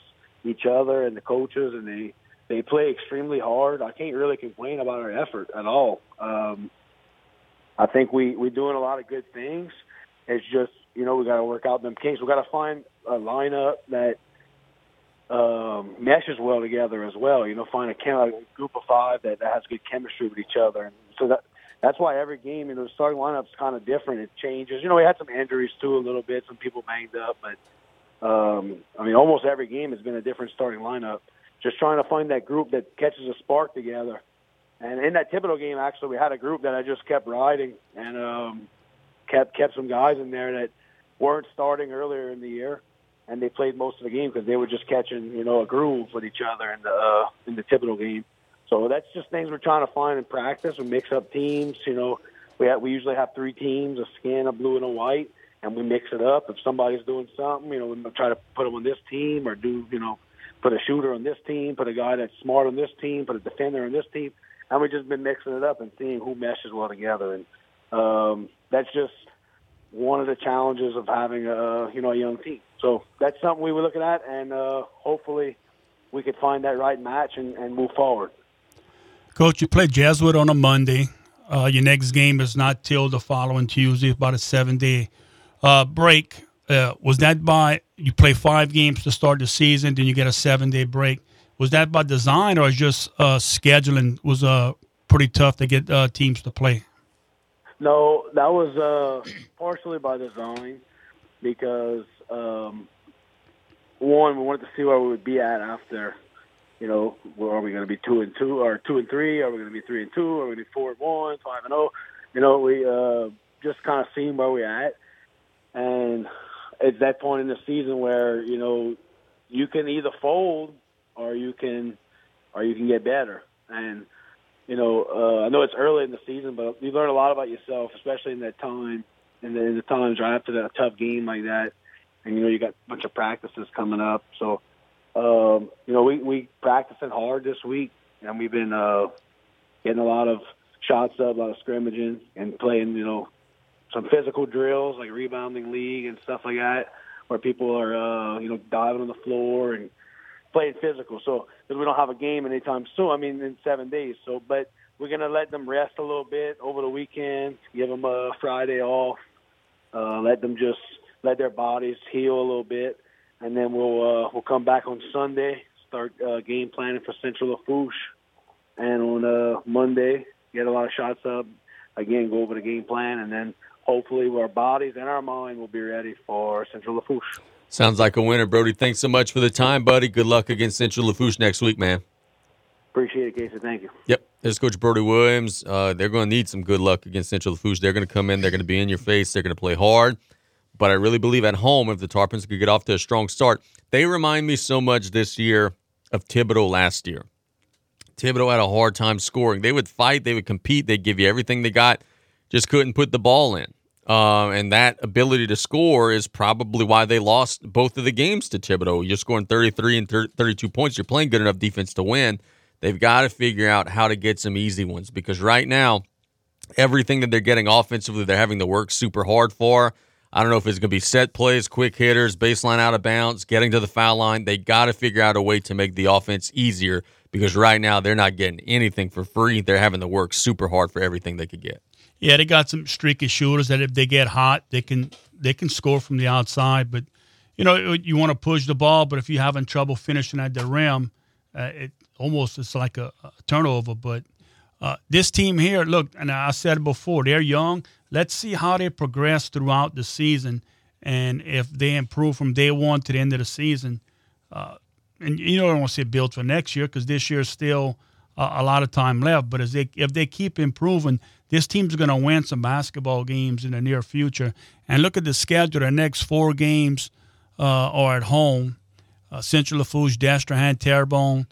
[SPEAKER 6] each other and the coaches, and they they play extremely hard. I can't really complain about our effort at all. Um, I think we we're doing a lot of good things. It's just you know we got to work out them kinks. We got to find a lineup that um, meshes well together as well. You know, find a, chem- a group of five that, that has good chemistry with each other, and so that that's why every game, you know, the starting is kind of different. It changes. You know, we had some injuries too, a little bit. Some people banged up, but um, I mean, almost every game has been a different starting lineup. Just trying to find that group that catches a spark together. And in that Thibodaux game, actually, we had a group that I just kept riding and um, kept kept some guys in there that weren't starting earlier in the year and they played most of the game because they were just catching, you know, a groove with each other in the uh, in the typical game. So that's just things we're trying to find in practice. We mix up teams. You know, we have, we usually have three teams: a skin, a blue, and a white, and we mix it up. If somebody's doing something, you know, we try to put them on this team or do, you know, put a shooter on this team, put a guy that's smart on this team, put a defender on this team, and we've just been mixing it up and seeing who meshes well together. And um, that's just one of the challenges of having a you know a young team. So that's something we were looking at, and uh, hopefully we could find that right match and, and move forward.
[SPEAKER 2] Coach, you play Jesuit on a Monday. Uh, your next game is not till the following Tuesday, about a seven day uh, break. Uh, was that by you play five games to start the season, then you get a seven day break? Was that by design or just uh, scheduling was uh, pretty tough to get uh, teams to play?
[SPEAKER 6] No, that was partially by design because um, one, we wanted to see where we would be at after. You know, are we going to be two and two, or two and three? Are we going to be three and two? Are we going to be four and one, five and zero? Oh? You know, we uh, just kind of seen where we're at, and it's that point in the season where you know you can either fold or you can or you can get better. And you know, uh, I know it's early in the season, but you learn a lot about yourself, especially in that time, in the, in the times right after a tough game like that and you know you got a bunch of practices coming up. So, um, you know, we we practicing hard this week, and we've been uh, getting a lot of shots up, a lot of scrimmaging, and playing you know some physical drills like rebounding league and stuff like that, where people are uh, you know diving on the floor and playing physical. So because we don't have a game anytime soon, I mean in seven days. So, but we're gonna let them rest a little bit over the weekend, give them a Friday off, uh, let them just let their bodies heal a little bit, and then we'll uh, we'll come back on Sunday, start uh, game planning for Central Lafourche, and on uh, Monday get a lot of shots up. Again, go over the game plan, and then hopefully our bodies and our mind will be ready for Central Lafourche.
[SPEAKER 1] Sounds like a winner, Brody. Thanks so much for the time, buddy. Good luck against Central Lafourche next week, man.
[SPEAKER 6] Appreciate it, Casey. Thank you.
[SPEAKER 1] Yep. There's Coach Brody Williams. Uh, they're going to need some good luck against Central Lafourche. They're going to come in. They're going to be in your face. They're going to play hard but I really believe at home, if the Tarpons could get off to a strong start, they remind me so much this year of Thibodaux last year. Thibodaux had a hard time scoring. They would fight, they would compete, they'd give you everything they got, just couldn't put the ball in. Um, and that ability to score is probably why they lost both of the games to Thibodaux. You're scoring 33 and 30, 32 points. You're playing good enough defense to win. They've got to figure out how to get some easy ones because right now, everything that they're getting offensively, they're having to work super hard for. I don't know if it's going to be set plays, quick hitters, baseline out of bounds, getting to the foul line. They got to figure out a way to make the offense easier because right now they're not getting anything for free. They're having to work super hard for everything they could get.
[SPEAKER 2] Yeah, they got some streaky shooters that if they get hot, they can they can score from the outside. But you know you want to push the ball, but if you're having trouble finishing at the rim, uh, it almost it's like a, a turnover. But uh, this team here, look, and I said before, they're young. Let's see how they progress throughout the season, and if they improve from day one to the end of the season. Uh, and you don't want to see built for next year because this year's still a, a lot of time left. But as they if they keep improving, this team's going to win some basketball games in the near future. And look at the schedule: the next four games uh, are at home. Uh, Central Lafourche, Destrehan, Terrebonne,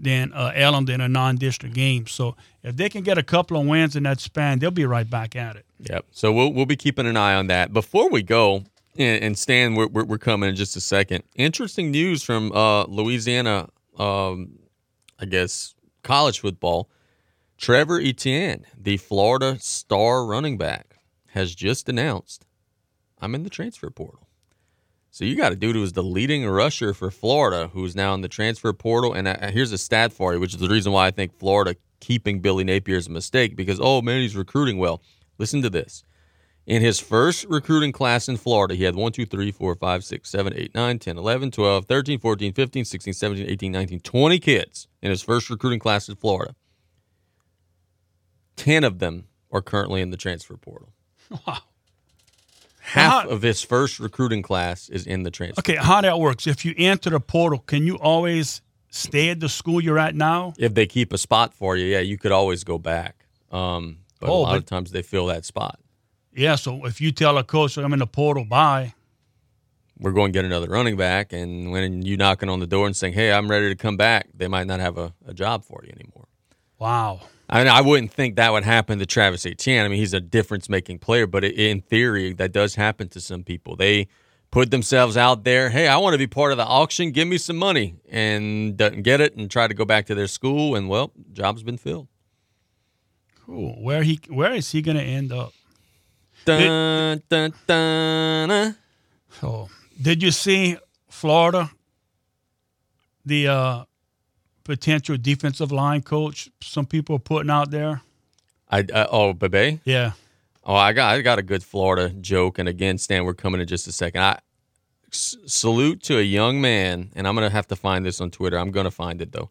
[SPEAKER 2] than uh, Allen than a non-district game. So if they can get a couple of wins in that span, they'll be right back at it.
[SPEAKER 1] Yep. So we'll we'll be keeping an eye on that. Before we go, and, and Stan, we're, we're, we're coming in just a second. Interesting news from uh, Louisiana, um, I guess college football. Trevor Etienne, the Florida star running back, has just announced, "I'm in the transfer portal." So you got a dude who is the leading rusher for Florida, who's now in the transfer portal. And uh, uh, here's a stat for you, which is the reason why I think Florida keeping Billy Napier is a mistake because, oh man, he's recruiting well. Listen to this. In his first recruiting class in Florida, he had 1, 2, 3, 4, 5, 6, 7, 8, 9, 10, 11, 12, 13, 14, 15, 16, 17, 18, 19, 20 kids in his first recruiting class in Florida. 10 of them are currently in the transfer portal. *laughs* Wow half how, uh-huh. of his first recruiting class is in the transfer.
[SPEAKER 2] Okay, how that works? If you enter the portal, can you always stay at the school you're at now?
[SPEAKER 1] If they keep a spot for you, yeah, you could always go back. Um, but oh, a lot but, of times they fill that spot.
[SPEAKER 2] Yeah, so if you tell a coach I'm in the portal, bye.
[SPEAKER 1] We're going to get another running back, and when you knocking on the door and saying, "Hey, I'm ready to come back," they might not have a, a job for you anymore.
[SPEAKER 2] Wow.
[SPEAKER 1] I mean, I wouldn't think that would happen to Travis Etienne. I mean, he's a difference making player, but in theory, that does happen to some people. They put themselves out there. Hey, I want to be part of the auction. Give me some money, and doesn't get it, and try to go back to their school, and well, job's been filled.
[SPEAKER 2] Cool. Where he? Where is he going to end up? Dun, did, dun, dun, uh. Oh, did you see Florida? The uh, potential defensive line coach some people are putting out there?
[SPEAKER 1] I, uh, oh Bebe.
[SPEAKER 2] Yeah.
[SPEAKER 1] Oh, I got I got a good Florida joke, and again, Stan, we're coming in just a second. I salute to a young man, and I'm gonna have to find this on Twitter. I'm gonna find it though.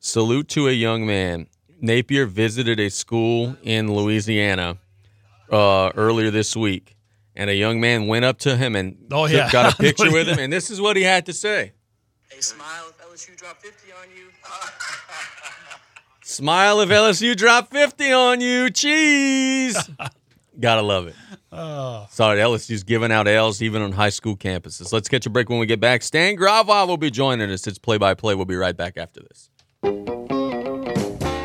[SPEAKER 1] Salute to a young man. Napier visited a school in Louisiana uh, earlier this week, and a young man went up to him and oh, yeah. got a *laughs* picture with him. And this is what he had to say: A smile LSU 50 on you. *laughs* Smile if LSU dropped 50 on you. Cheese. *laughs* Gotta love it. Oh. Sorry, LSU's giving out L's even on high school campuses. Let's catch a break when we get back. Stan Gravois will be joining us. It's play by play. We'll be right back after this.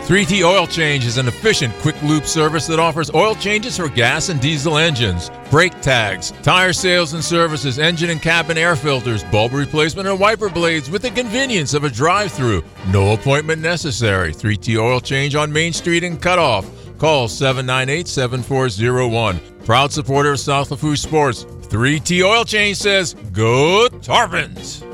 [SPEAKER 1] 3T Oil Change is an efficient quick loop service that offers oil changes for gas and diesel engines, brake tags, tire sales and services, engine and cabin air filters, bulb replacement, and wiper blades with the convenience of a drive through. No appointment necessary. 3T Oil Change on Main Street and Cutoff. Call 798 7401. Proud supporter of South Lafourche Sports. 3T Oil Change says, Go Tarpons!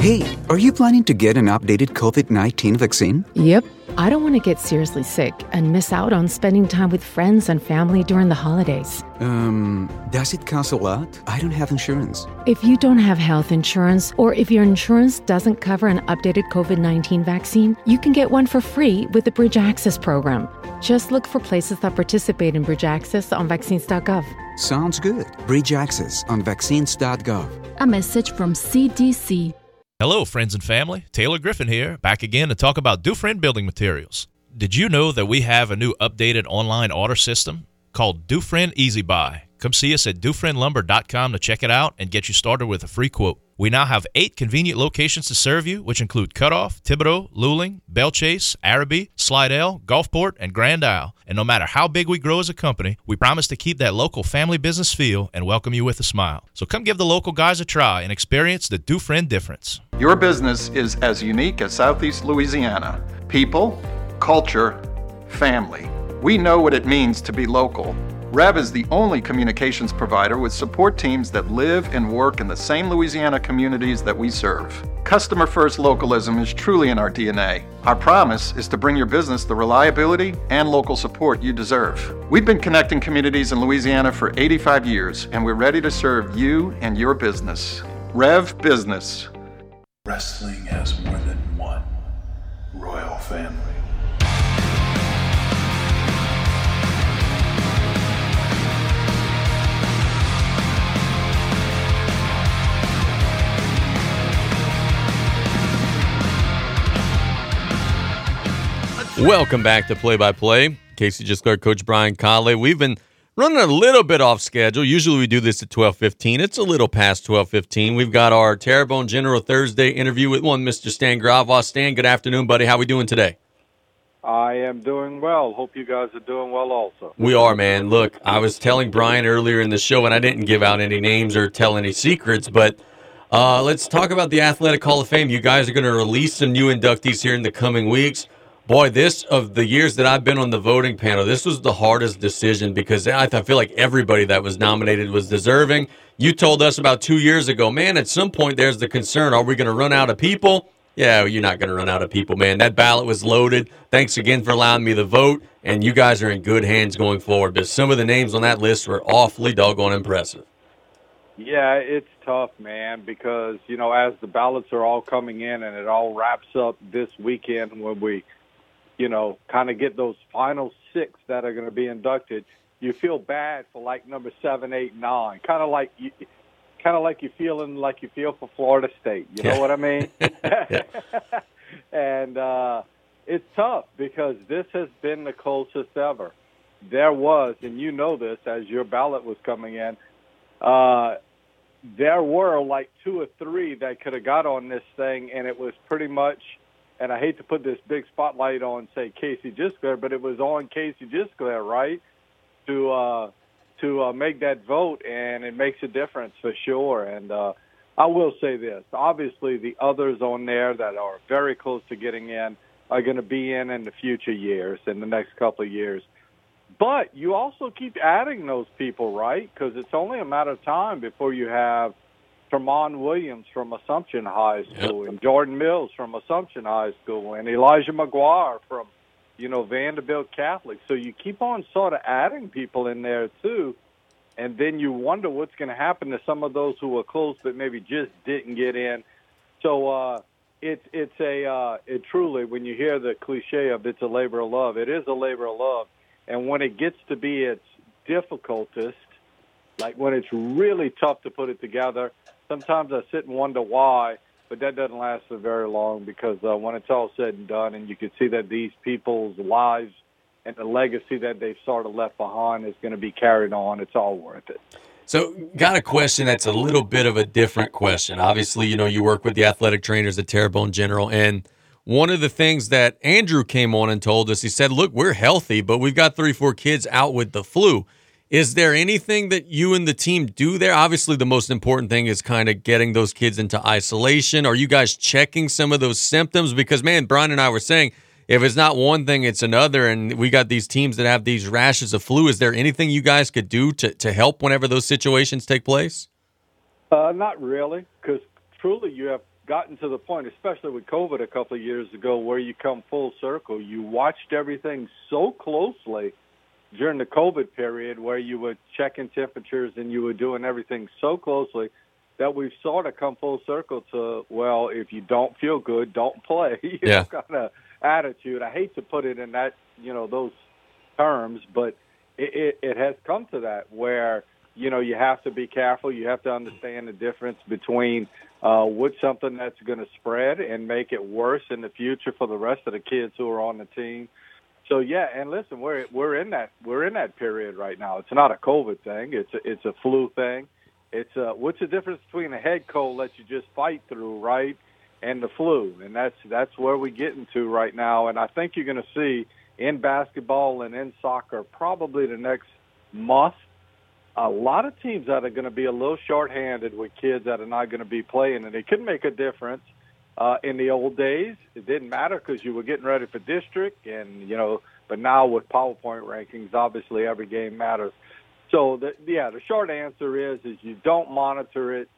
[SPEAKER 7] Hey, are you planning to get an updated COVID 19 vaccine?
[SPEAKER 8] Yep. I don't want to get seriously sick and miss out on spending time with friends and family during the holidays.
[SPEAKER 7] Um, does it cost a lot? I don't have insurance.
[SPEAKER 8] If you don't have health insurance or if your insurance doesn't cover an updated COVID 19 vaccine, you can get one for free with the Bridge Access program. Just look for places that participate in Bridge Access on vaccines.gov.
[SPEAKER 7] Sounds good. Bridge Access on vaccines.gov.
[SPEAKER 8] A message from CDC.
[SPEAKER 9] Hello, friends and family. Taylor Griffin here, back again to talk about Dufresne Building Materials. Did you know that we have a new updated online order system called Dufresne Easy Buy? Come see us at DufresneLumber.com to check it out and get you started with a free quote. We now have eight convenient locations to serve you, which include Cutoff, Thibodaux, Luling, Bellchase, Arabi, Slidell, Gulfport, and Grand Isle. And no matter how big we grow as a company, we promise to keep that local family business feel and welcome you with a smile. So come give the local guys a try and experience the Dufresne difference.
[SPEAKER 10] Your business is as unique as Southeast Louisiana people, culture, family. We know what it means to be local. Rev is the only communications provider with support teams that live and work in the same Louisiana communities that we serve. Customer first localism is truly in our DNA. Our promise is to bring your business the reliability and local support you deserve. We've been connecting communities in Louisiana for 85 years, and we're ready to serve you and your business. Rev Business.
[SPEAKER 11] Wrestling has more than one royal family.
[SPEAKER 1] Welcome back to Play by Play. Casey Just Coach Brian Conley. We've been running a little bit off schedule. Usually we do this at 12:15. It's a little past 12:15. We've got our Terrebonne General Thursday interview with one Mr. Stan Gravois. Stan, good afternoon, buddy. How we doing today?
[SPEAKER 12] I am doing well. Hope you guys are doing well also.
[SPEAKER 1] We are, man. Look, I was telling Brian earlier in the show and I didn't give out any names or tell any secrets, but uh, let's talk about the Athletic Hall of Fame. You guys are going to release some new inductees here in the coming weeks. Boy, this of the years that I've been on the voting panel, this was the hardest decision because I, feel like everybody that was nominated was deserving. You told us about two years ago, man, at some point there's the concern are we going to run out of people? Yeah, you're not going to run out of people, man. That ballot was loaded. Thanks again for allowing me the vote, and you guys are in good hands going forward. But some of the names on that list were awfully doggone impressive.
[SPEAKER 12] Yeah, it's tough, man, because, you know, as the ballots are all coming in and it all wraps up this weekend when we you know, kind of get those final six that are going to be inducted, you feel bad for like number seven, eight, nine, kind of like you, kind of like you're feeling like you feel for Florida State. You know what I mean? *laughs* *laughs* and uh, it's tough because this has been the closest ever. There was, and you know this as your ballot was coming in. Uh, there were like two or three that could have got on this thing, and it was pretty much – and I hate to put this big spotlight on, say, Casey Gisclair, but it was on Casey Gisclair, right, to uh, to uh, make that vote, and it makes a difference for sure. And uh, I will say this: obviously, the others on there that are very close to getting in are going to be in in the future years, in the next couple of years. But you also keep adding those people, right? Because it's only a matter of time before you have – Tremont Williams from Assumption High School, yep. and Jordan Mills from Assumption High School, and Elijah McGuire from you know Vanderbilt Catholic. So you keep on sort of adding people in there too, and then you wonder what's going to happen to some of those who were close but maybe just didn't get in. So uh, it's it's a uh, it truly when you hear the cliche of it's a labor of love, it is a labor of love, and when it gets to be its difficultest, like when it's really tough to put it together, sometimes I sit and wonder why, but that doesn't last for very long because uh, when it's all said and done, and you can see that these people's lives and the legacy that they've sort of left behind is going to be carried on, it's all worth it.
[SPEAKER 1] So, got a question that's a little bit of a different question. Obviously, you know, you work with the athletic trainers at Terrebonne General, and one of the things that Andrew came on and told us, he said, Look, we're healthy, but we've got three, four kids out with the flu. Is there anything that you and the team do there? Obviously, the most important thing is kind of getting those kids into isolation. Are you guys checking some of those symptoms? Because, man, Brian and I were saying if it's not one thing, it's another. And we got these teams that have these rashes of flu. Is there anything you guys could do to, to help whenever those situations take place?
[SPEAKER 12] Uh, not really, because truly you have gotten to the point, especially with COVID a couple of years ago, where you come full circle. You watched everything so closely during the COVID period where you were checking temperatures and you were doing everything so closely that we've sort of come full circle to well, if you don't feel good, don't *laughs* play. you yeah. kind of attitude. I hate to put it in that you know those terms, but it, it, it has come to that where you know you have to be careful. You have to understand the difference between uh, what's something that's going to spread and make it worse in the future for the rest of the kids who are on the team so yeah, and listen, we're we're in that we're in that period right now. It's not a COVID thing. It's a, it's a flu thing. It's a, uh, what's the difference between a head cold that you just fight through, right, and the flu? And that's that's where we get into right now. And I think you're going to see in basketball and in soccer probably the next month a lot of teams that are going to be a little short-handed with kids that are not going to be playing, and it can make a difference uh, in the old days. It didn't matter because you were getting ready for district, and you know. But now with PowerPoint rankings, obviously every game matters. So the, yeah, the short answer is is you don't monitor it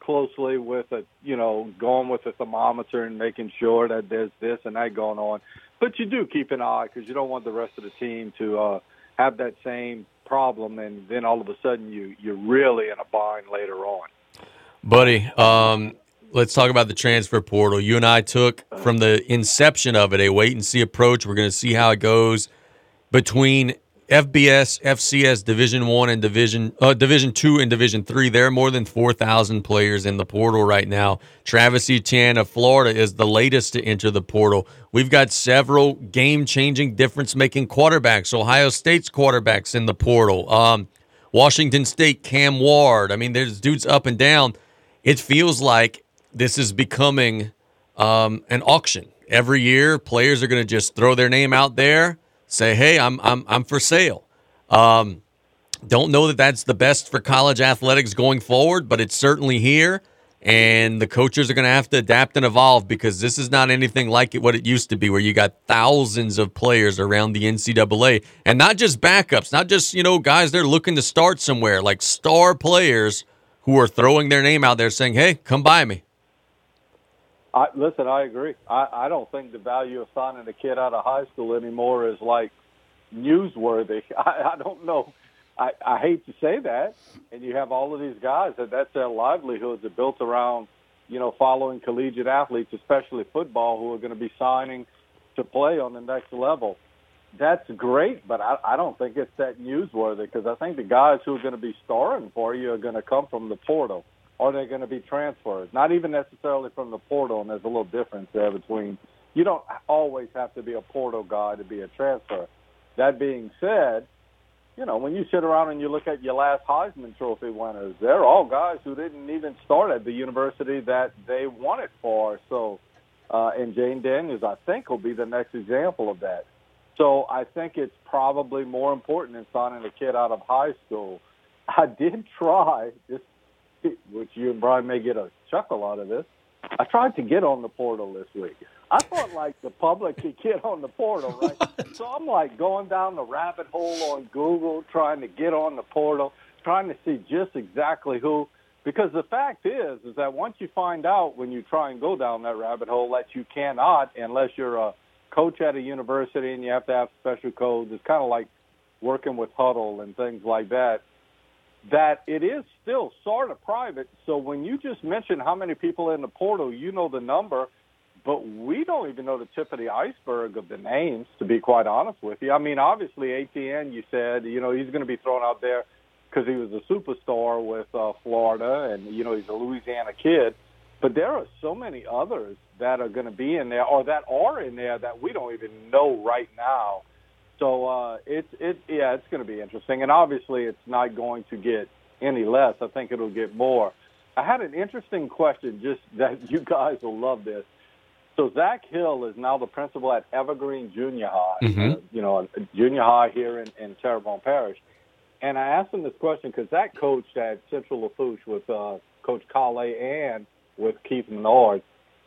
[SPEAKER 12] closely with a you know going with a thermometer and making sure that there's this and that going on, but you do keep an eye because you don't want the rest of the team to uh, have that same problem, and then all of a sudden you you're really in a bind later on.
[SPEAKER 1] Buddy, um, let's talk about the transfer portal. You and I took from the inception of it a wait and see approach. We're going to see how it goes between FBS, FCS, Division One, and Division uh, Division Two and Division Three. There are more than four thousand players in the portal right now. Travis Etienne of Florida is the latest to enter the portal. We've got several game-changing, difference-making quarterbacks. Ohio State's quarterbacks in the portal. Um, Washington State, Cam Ward. I mean, there's dudes up and down. It feels like this is becoming um, an auction. Every year, players are going to just throw their name out there, say, "Hey, I'm I'm I'm for sale." Um, don't know that that's the best for college athletics going forward, but it's certainly here. And the coaches are going to have to adapt and evolve because this is not anything like what it used to be, where you got thousands of players around the NCAA and not just backups, not just, you know, guys they're looking to start somewhere, like star players who are throwing their name out there saying, hey, come by me.
[SPEAKER 12] I, listen, I agree. I, I don't think the value of signing a kid out of high school anymore is like newsworthy. *laughs* I, I don't know. I, I hate to say that. And you have all of these guys that that's their livelihoods are built around, you know, following collegiate athletes, especially football, who are going to be signing to play on the next level. That's great, but I, I don't think it's that newsworthy because I think the guys who are going to be starring for you are going to come from the portal are they going to be transfers? Not even necessarily from the portal, and there's a little difference there between. You don't always have to be a portal guy to be a transfer. That being said, you know, when you sit around and you look at your last Heisman Trophy winners, they're all guys who didn't even start at the university that they wanted for. So, uh, and Jayden Daniels, I think, will be the next example of that. So I think it's probably more important than signing a kid out of high school. I did try, just *laughs* which you and Brian may get a chuckle out of this. I tried to get on the portal this week. I thought like the public could get on the portal, right? What? So I'm like going down the rabbit hole on Google, trying to get on the portal, trying to see just exactly who. Because the fact is, is that once you find out when you try and go down that rabbit hole that you cannot, unless you're a coach at a university and you have to have special codes. It's kind of like working with Hudl and things like that that it is still sort of private. So when you just mentioned how many people in the portal, you know the number, but we don't even know the tip of the iceberg of the names, to be quite honest with you. I mean, obviously, Etienne, you said, you know, he's going to be thrown out there because he was a superstar with uh, Florida and, you know, he's a Louisiana kid. But there are so many others that are going to be in there or that are in there that we don't even know right now so uh, it's it yeah, it's going to be interesting, and obviously it's not going to get any less. I think it'll get more. I had an interesting question, just *laughs* that you guys will love this. So Zach Hill is now the principal at Evergreen Junior High, mm-hmm. uh, you know, junior high here in, in Terrebonne Parish. And I asked him this question because that coach at Central Lafourche with uh, Coach Kale and with Keith Menard.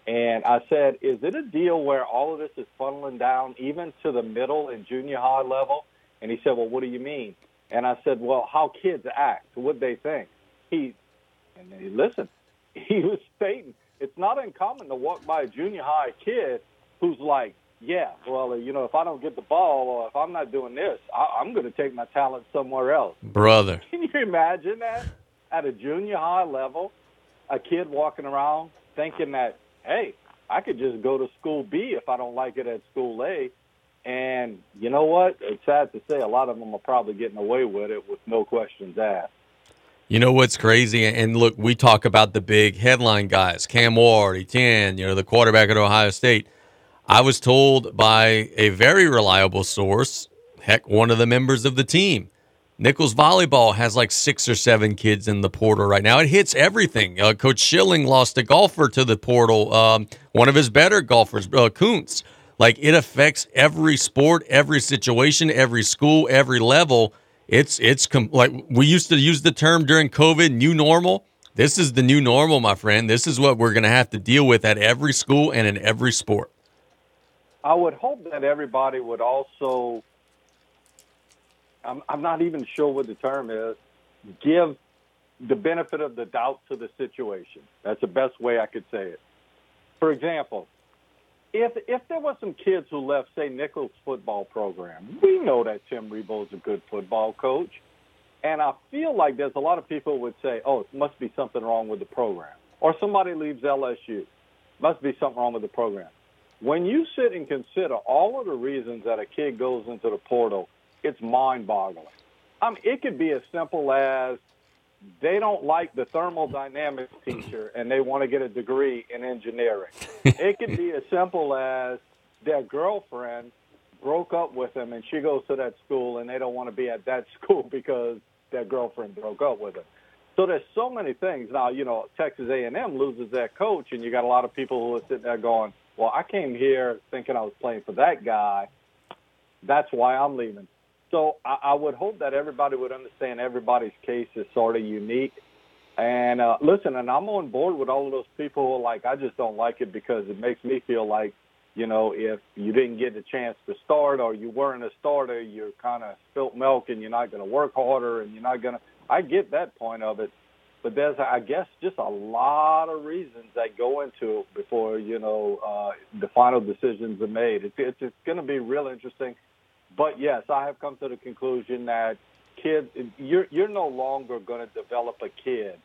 [SPEAKER 12] And I said, is it a deal where all of this is funneling down even to the middle and junior high level? And he said, well, what do you mean? And I said, well, how kids act, what they think. He, and he listened. *laughs* He was stating it's not uncommon to walk by a junior high kid who's like, yeah, well, you know, if I don't get the ball or if I'm not doing this, I, am going to take my talent somewhere else.
[SPEAKER 1] Brother.
[SPEAKER 12] *laughs* Can you imagine that? At a junior high level, a kid walking around thinking that hey, I could just go to school B if I don't like it at school A. And you know what? It's sad to say a lot of them are probably getting away with it with no questions asked.
[SPEAKER 1] You know what's crazy? And look, we talk about the big headline guys, Cam Ward, Etienne, you know, the quarterback at Ohio State. I was told by a very reliable source, heck, one of the members of the team, Nichols volleyball has like six or seven kids in the portal right now. It hits everything. Uh, Coach Schilling lost a golfer to the portal, um, one of his better golfers, uh, Like it affects every sport, every situation, every school, every level. It's it's com- like we used to use the term during COVID, new normal. This is the new normal, my friend. This is what we're going to have to deal with at every school and in every sport.
[SPEAKER 12] I would hope that everybody would also I'm, I'm not even sure what the term is, give the benefit of the doubt to the situation. That's the best way I could say it. For example, if if there were some kids who left, say Nichols football program, we know that Tim Rebowe is a good football coach, and I feel like there's a lot of people would say, "Oh, it must be something wrong with the program," or somebody leaves LSU, must be something wrong with the program. When you sit and consider all of the reasons that a kid goes into the portal it's mind boggling. I mean, it could be as simple as they don't like the thermodynamics teacher and they want to get a degree in engineering. *laughs* it could be as simple as their girlfriend broke up with them, and she goes to that school and they don't want to be at that *laughs* school because their girlfriend broke up with them. So there's so many things. Now, you know, Texas A&M loses their coach and you got a lot of people who are sitting there going, "Well, I came here thinking I was playing for that guy. That's why I'm leaving." So I, I would hope that everybody would understand everybody's case is sort of unique. And uh, listen, and I'm on board with all of those people who are like, I just don't like it because it makes me feel like, you know, if you didn't get the chance to start or you weren't a starter, you're kind of spilt milk and you're not going to work harder and you're not going to. I get that point of it. But there's, I guess, just a lot of reasons that go into it before, you know, uh, the final decisions are made. It's, it's, it's going to be real interesting. But yes, I have come to the conclusion that kids, you're, you're no longer going to develop a kid.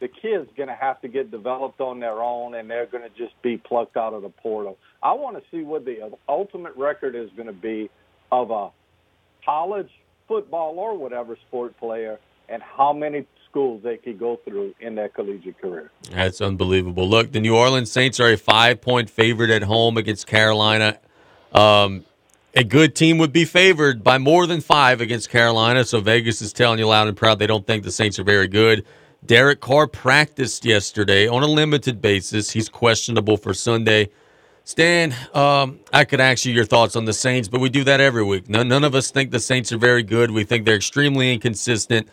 [SPEAKER 12] The kid's going to have to get developed on their own, and they're going to just be plucked out of the portal. I want to see what the ultimate record is going to be of a college football or whatever sport player and how many schools they could go through in their collegiate career.
[SPEAKER 1] That's unbelievable. Look, the New Orleans Saints are a five point favorite at home against Carolina. Um, a good team would be favored by more than five against Carolina. So Vegas is telling you loud and proud they don't think the Saints are very good. Derek Carr practiced yesterday on a limited basis. He's questionable for Sunday. Stan, um, I could ask you your thoughts on the Saints, but we do that every week. No, none of us think the Saints are very good. We think they're extremely inconsistent.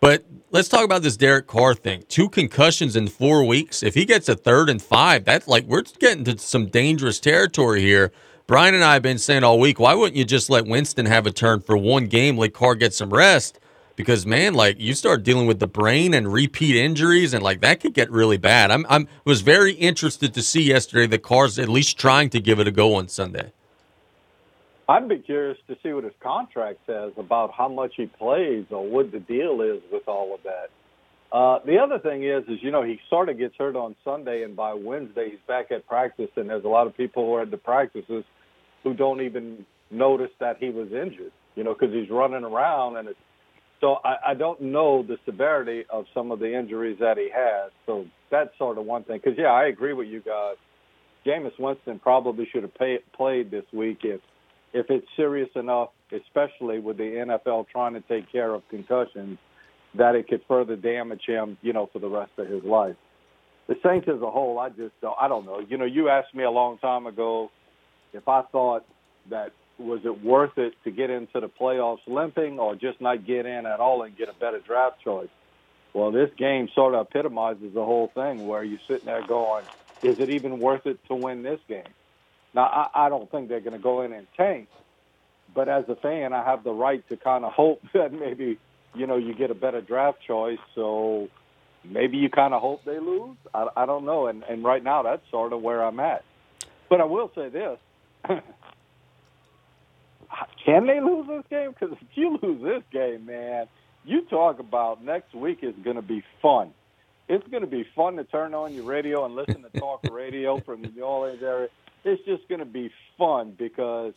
[SPEAKER 1] But let's talk about this Derek Carr thing. Two concussions in four weeks. If he gets a third and five, that's like we're getting to some dangerous territory here. Brian and I have been saying all week, why wouldn't you just let Winston have a turn for one game, let Carr get some rest? Because man, like you start dealing with the brain and repeat injuries, and like that could get really bad. I'm, I'm was very interested to see yesterday that Carr's at least trying to give it a go on Sunday.
[SPEAKER 12] I'd be curious to see what his contract says about how much he plays or what the deal is with all of that. Uh, the other thing is, is you know he sort of gets hurt on Sunday, and by Wednesday he's back at practice, and there's a lot of people who are at the practices who don't even notice that he was injured, you know, because he's running around and it's so I, I don't know the severity of some of the injuries that he has. So that's sort of one thing. Because yeah, I agree with you guys. Jameis Winston probably should have pay, played this week if if it's serious enough, especially with the NFL trying to take care of concussions, that it could further damage him, you know, for the rest of his life. The Saints as a whole, I just don't, I don't know. You know, you asked me a long time ago if I thought that was it worth it to get into the playoffs limping or just not get in at all and get a better draft choice? Well, this game sort of epitomizes the whole thing where you're sitting there going, is it even worth it to win this game? Now, I, I don't think they're going to go in and tank, but as a fan, I have the right to kind of hope *laughs* that maybe, you know, you get a better draft choice. So maybe you kind of hope they lose. I, I don't know. And, and right now, that's sort of where I'm at. But I will say this *laughs* Can they lose this game? Because if you lose this game, man, you talk about next week is going to be fun. It's going to be fun to turn on your radio and listen to talk *laughs* radio from the New Orleans area. It's just going to be fun because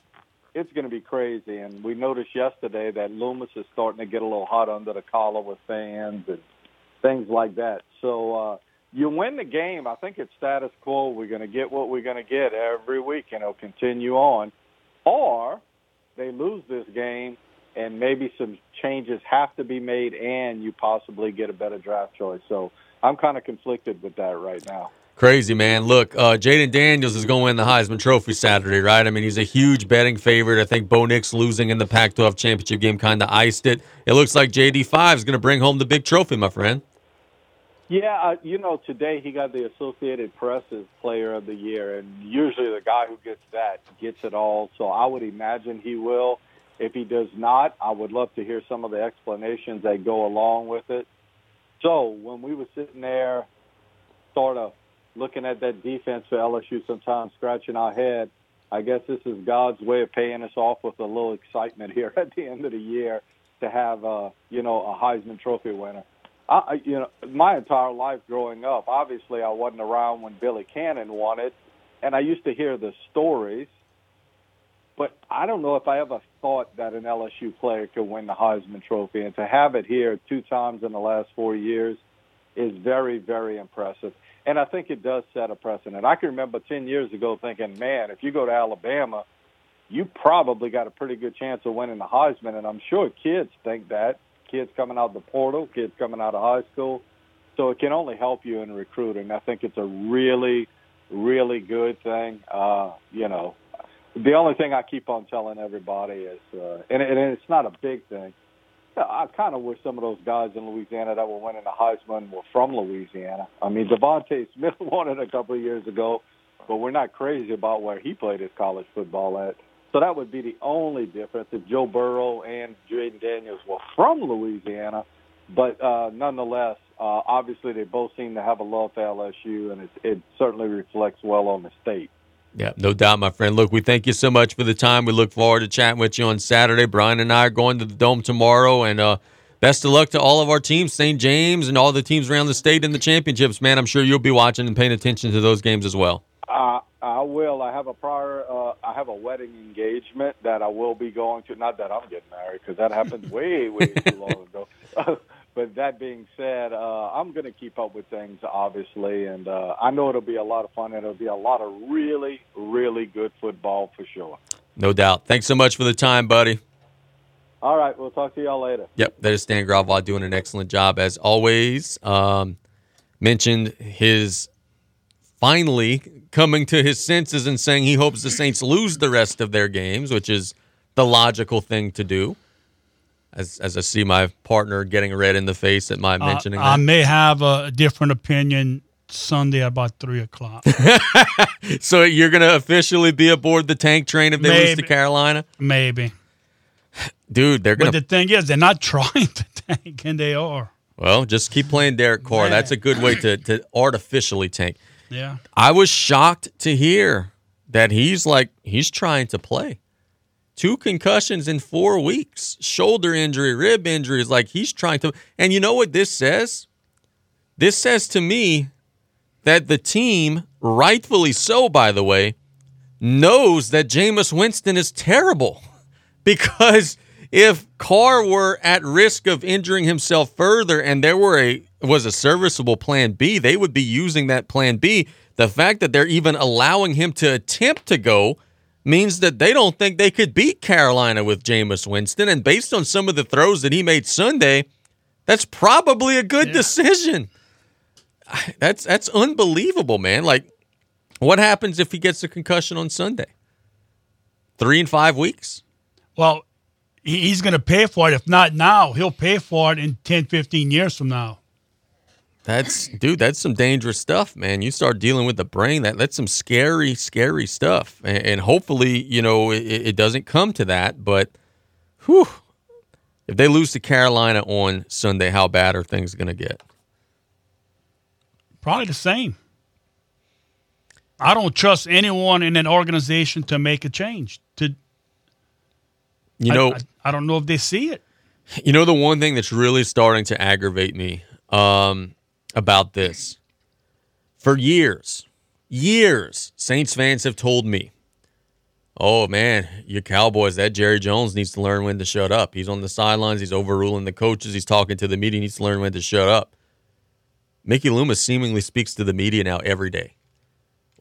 [SPEAKER 12] it's going to be crazy. And we noticed yesterday that Loomis is starting to get a little hot under the collar with fans and things like that. So, uh, you win the game. I think it's status quo. We're going to get what we're going to get every week, and it'll continue on. Or they lose this game, and maybe some changes have to be made, and you possibly get a better draft choice. So I'm kind of conflicted with that right now.
[SPEAKER 1] Crazy man! Look, uh, Jayden Daniels is going to win the Heisman Trophy Saturday, right? I mean, he's a huge betting favorite. I think Bo Nix losing in the Pac-12 championship game kind of iced it. It looks like JD Five is going to bring home the big trophy, my friend.
[SPEAKER 12] Yeah, uh, you know, today he got the Associated Press's Player of the Year, and usually the guy who gets that gets it all. So I would imagine he will. If he does not, I would love to hear some of the explanations that go along with it. So when we were sitting there, sort of looking at that defense for LSU, sometimes scratching our head, I guess this is God's way of paying us off with a little excitement *laughs* here at the end of the year to have, uh, you know, a Heisman Trophy winner. I, you know, my entire life growing up, obviously I wasn't around when Billy Cannon won it, and I used to hear the stories, but I don't know if I ever thought that an LSU player could win the Heisman Trophy, and to have it here two times in the last four years is very, very impressive. And I think it does set a precedent. I can remember 10 years ago thinking, man, if you go to Alabama, you probably got a pretty good chance of winning the Heisman. And I'm sure kids think that kids coming out of the portal, kids coming out of high school. So it can only help you in recruiting. I think it's a really, really good thing. Uh, you know, the only thing I keep on telling everybody is, uh, and, and it's not a big thing. I kind of wish some of those guys in Louisiana that were winning the Heisman were from Louisiana. I mean, DeVonta Smith *laughs* won it a couple of years ago, but we're not crazy about where he played his college football at. So that would be the only difference if Joe Burrow and Jayden Daniels were from Louisiana. But uh, nonetheless, uh, obviously they both seem to have a love for LSU, and it, it certainly reflects well on the state.
[SPEAKER 1] Yeah, no doubt, my friend. Look, we thank you so much for the time. We look forward to chatting with you on Saturday. Brian and I are going to the Dome tomorrow, and uh, best of luck to all of our teams, St. James, and all the teams around the state in the championships, man. I'm sure you'll be watching and paying attention to those games as well.
[SPEAKER 12] I will. I have a prior. Uh, I have a wedding engagement that I will be going to. Not that I'm getting married because that happened *laughs* way, way too long ago. *laughs* but that being said, uh, I'm going to keep up with things, obviously, and uh, I know it'll be a lot of fun. and It'll be a lot of really, really good football for sure.
[SPEAKER 1] No doubt. Thanks so much for the time, buddy.
[SPEAKER 12] All right, we'll talk to y'all later.
[SPEAKER 1] Yep, that is Stan Gravois doing an excellent job as always. Um, mentioned his finally coming to his senses and saying he hopes the Saints lose the rest of their games, which is the logical thing to do. As, as I see my partner getting red in the face at my mentioning uh, I
[SPEAKER 2] may have a different opinion Sunday at about three o'clock.
[SPEAKER 1] *laughs* so you're going to officially be aboard the tank train if they maybe, lose to Carolina?
[SPEAKER 2] Maybe.
[SPEAKER 1] Dude, they're
[SPEAKER 2] going to. But the thing is, they're not *laughs* trying to tank, and they are.
[SPEAKER 1] Well, just keep playing Derek Carr. That's a good way to, to artificially tank.
[SPEAKER 2] Yeah. I
[SPEAKER 1] was shocked to hear that he's like he's trying to play. Two concussions in 4 weeks, shoulder injury, rib injury is like he's trying to And you know what this says? This says to me that the team, rightfully so by the way, knows that Jameis Winston is terrible *laughs* because if Carr were at risk of injuring himself further and there were a was a serviceable plan B, they would be using that plan B. The fact that they're even allowing him to attempt to go means that they don't think they could beat Carolina with Jameis Winston. And based on some of the throws that he made Sunday, that's probably a good yeah. decision. That's that's unbelievable, man. Like, what happens if he gets a concussion on Sunday? Three and five weeks?
[SPEAKER 2] Well, he's going to pay for it. If not now, he'll pay for it in 10, 15 years from now.
[SPEAKER 1] That's dude. That's some dangerous stuff, man. You start dealing with the brain. That that's some scary, scary stuff. And, and hopefully, you know, it, it, doesn't come to that. But, whew, if they lose to Carolina on Sunday, how bad are things going to get?
[SPEAKER 2] Probably the same. I don't trust anyone in an organization to make a change. To you know, I, I, I don't know if they see it.
[SPEAKER 1] You know, the one thing that's really starting to aggravate me. Um, about this. For years, years, Saints fans have told me, oh man, your Cowboys, that Jerry Jones needs to learn when to shut up. He's on the sidelines, he's overruling the coaches, he's talking to the media, he needs to learn when to shut up. Mickey Loomis seemingly speaks to the media now every day.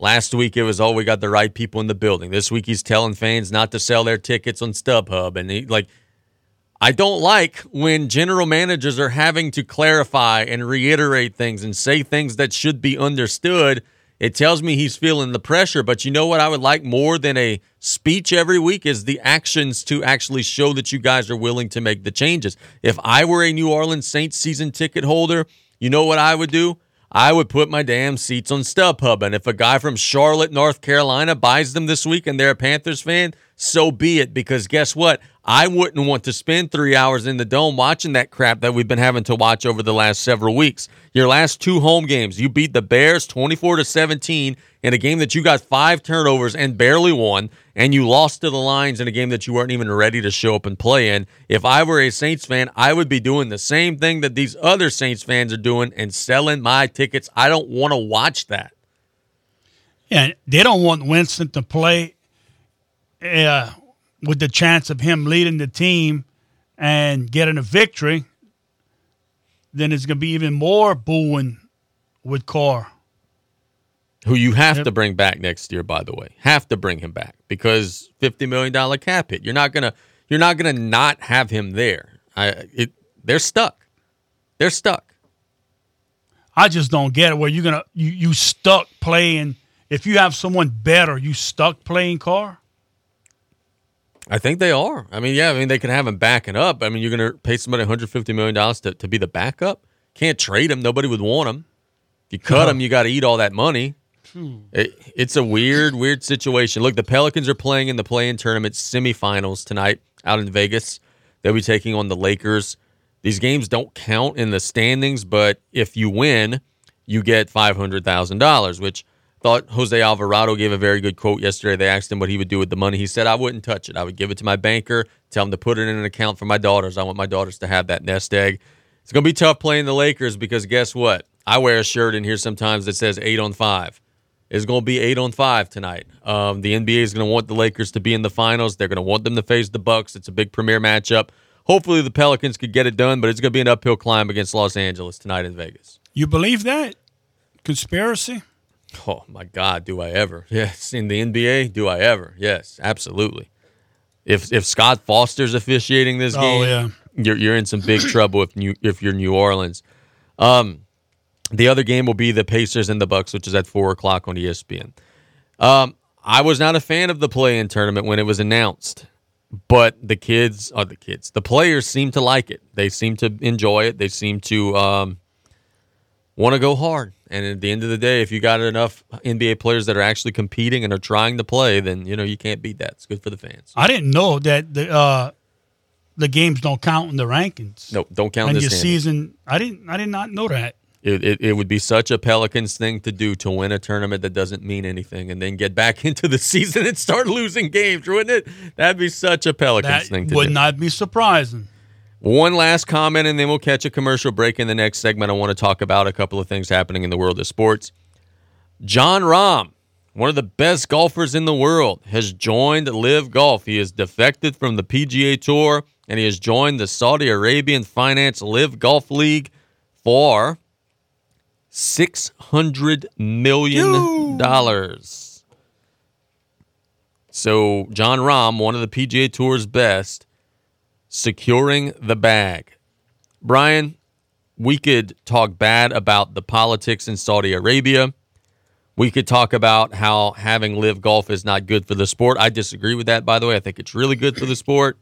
[SPEAKER 1] Last week it was, oh, we got the right people in the building. This week he's telling fans not to sell their tickets on StubHub, and he like I don't like when general managers are having to clarify and reiterate things and say things that should be understood. It tells me he's feeling the pressure, but you know what I would like more than a speech every week is the actions to actually show that you guys are willing to make the changes. If I were a New Orleans Saints season ticket holder, you know what I would do? I would put my damn seats on StubHub. And if a guy from Charlotte, North Carolina buys them this week and they're a Panthers fan, so be it. Because guess what? I wouldn't want to spend three hours in the dome watching that crap that we've been having to watch over the last several weeks. Your last two home games, you beat the Bears 24 to 17 in a game that you got five turnovers and barely won, and you lost to the Lions in a game that you weren't even ready to show up and play in. If I were a Saints fan, I would be doing the same thing that these other Saints fans are doing and selling my tickets. I don't want to watch that.
[SPEAKER 2] and they don't want Winston to play. Uh, with the chance of him leading the team and getting a victory, then it's going to be even more booing with Carr.
[SPEAKER 1] Who you have to bring back next year, by the way, have to bring him back because fifty million dollar cap hit. You're not gonna, you're not gonna not have him there. I, it, they're stuck, they're stuck.
[SPEAKER 2] I just don't get it. Where you're gonna, you you stuck playing. If you have someone better, you stuck playing Carr.
[SPEAKER 1] I think they are. I mean, yeah, I mean, they can have him backing up. I mean, you're going to pay somebody $150 million to, to be the backup? Can't trade him. Nobody would want him. If you cut him, you got to eat all that money. Hmm. It, it's a weird, weird situation. Look, the Pelicans are playing in the play in tournament semifinals tonight out in Vegas. They'll be taking on the Lakers. These games don't count in the standings, but if you win, you get $500,000, which – Thought Jose Alvarado gave a very good quote yesterday. They asked him what he would do with the money. He said, I wouldn't touch it. I would give it to my banker, tell him to put it in an account for my daughters. I want my daughters to have that nest egg. It's going to be tough playing the Lakers because guess what? I wear a shirt in here sometimes that says eight on five. It's going to be eight on five tonight. Um, the NBA is going to want the Lakers to be in the finals. They're going to want them to face the Bucks. It's a big premier matchup. Hopefully, the Pelicans could get it done, but it's going to be an uphill climb against Los Angeles tonight in Vegas.
[SPEAKER 2] You believe that conspiracy?
[SPEAKER 1] Oh my God, do I ever? Yes, in the NBA, do I ever? Yes, absolutely. If if Scott Foster's officiating this oh, game, yeah. you're you're in some big *clears throat* trouble if you if you're New Orleans. Um, the other game will be the Pacers and the Bucks, which is at four o'clock on ESPN. Um, I was not a fan of the play-in tournament when it was announced, but the kids are the kids. The players seem to like it. They seem to enjoy it. They seem to um, want to go hard. And at the end of the day, if you got enough NBA players that are actually competing and are trying to play, then you know you can't beat that. It's good for the fans.
[SPEAKER 2] I didn't know that the uh, the games don't count in the rankings.
[SPEAKER 1] No, don't count. in your
[SPEAKER 2] season, I didn't. I did not know that.
[SPEAKER 1] It, it, it, would be such a Pelicans thing to do to win a tournament that doesn't mean anything and then get back *laughs* into the season and start losing games, wouldn't it? That'd be such a Pelicans that thing to do.
[SPEAKER 2] Would not be surprising.
[SPEAKER 1] One last comment, and then we'll catch a commercial break in the next segment. I want to talk about a couple of things happening in the world of sports. Jon Rahm, one of the best golfers in the world, has joined LIV Golf. He has defected from the PGA Tour and he has joined the Saudi Arabian Finance LIV Golf League for $600 million. So, Jon Rahm, one of the PGA Tour's best, securing the bag. Brian, we could talk bad about the politics in Saudi Arabia. We could talk about how having LIV Golf is not good for the sport. I disagree with that, by the way. I think it's really good for the sport.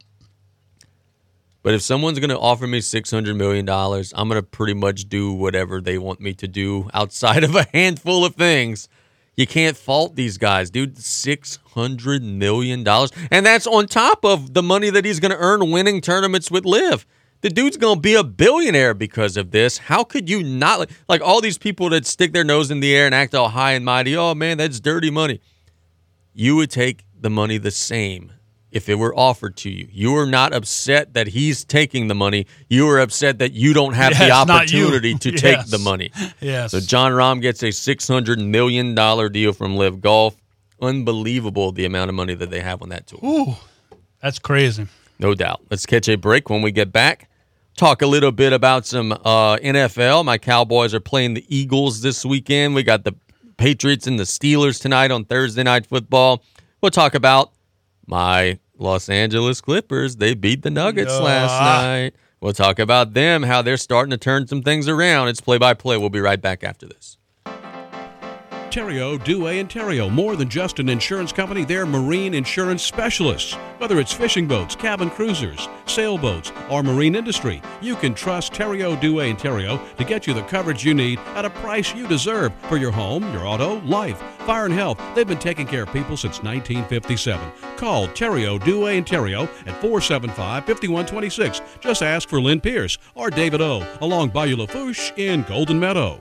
[SPEAKER 1] But if someone's going to offer me $600 million, I'm going to pretty much do whatever they want me to do outside of a handful of things you can't fault these guys, dude. Six hundred million dollars, and that's on top of the money that he's going to earn winning tournaments with LIV. The dude's going to be a billionaire because of this. How could you not like, like all these people that stick their nose in the air and act all high and mighty? Oh man, that's dirty money. You would take the money the same if it were offered to you. You are not upset that he's taking the money. You are upset that you don't have yes, the opportunity to *laughs* yes. take the money.
[SPEAKER 2] Yes.
[SPEAKER 1] So
[SPEAKER 2] Jon
[SPEAKER 1] Rahm gets a $600 million deal from LIV Golf. Unbelievable the amount of money that they have on that tour.
[SPEAKER 2] Ooh, that's crazy.
[SPEAKER 1] No doubt. Let's catch a break when we get back. Talk a little bit about some uh, NFL. My Cowboys are playing the Eagles this weekend. We got the Patriots and the Steelers tonight on Thursday Night Football. We'll talk about my Los Angeles Clippers. They beat the Nuggets last night. We'll talk about them, how they're starting to turn some things around. It's play by play. We'll be right back after this.
[SPEAKER 13] Ontario, Douay, Ontario. More than just an insurance company, they're marine insurance specialists. Whether it's fishing boats, cabin cruisers, sailboats, or marine industry, you can trust Terrio Douay, Ontario to get you the coverage you need at a price you deserve for your home, your auto, life, fire, and health. They've been taking care of people since 1957. Call Terrio Douay, Ontario at 475 5126. Just ask for Lynn Pierce or David O. along Bayou Lafourche in Golden Meadow.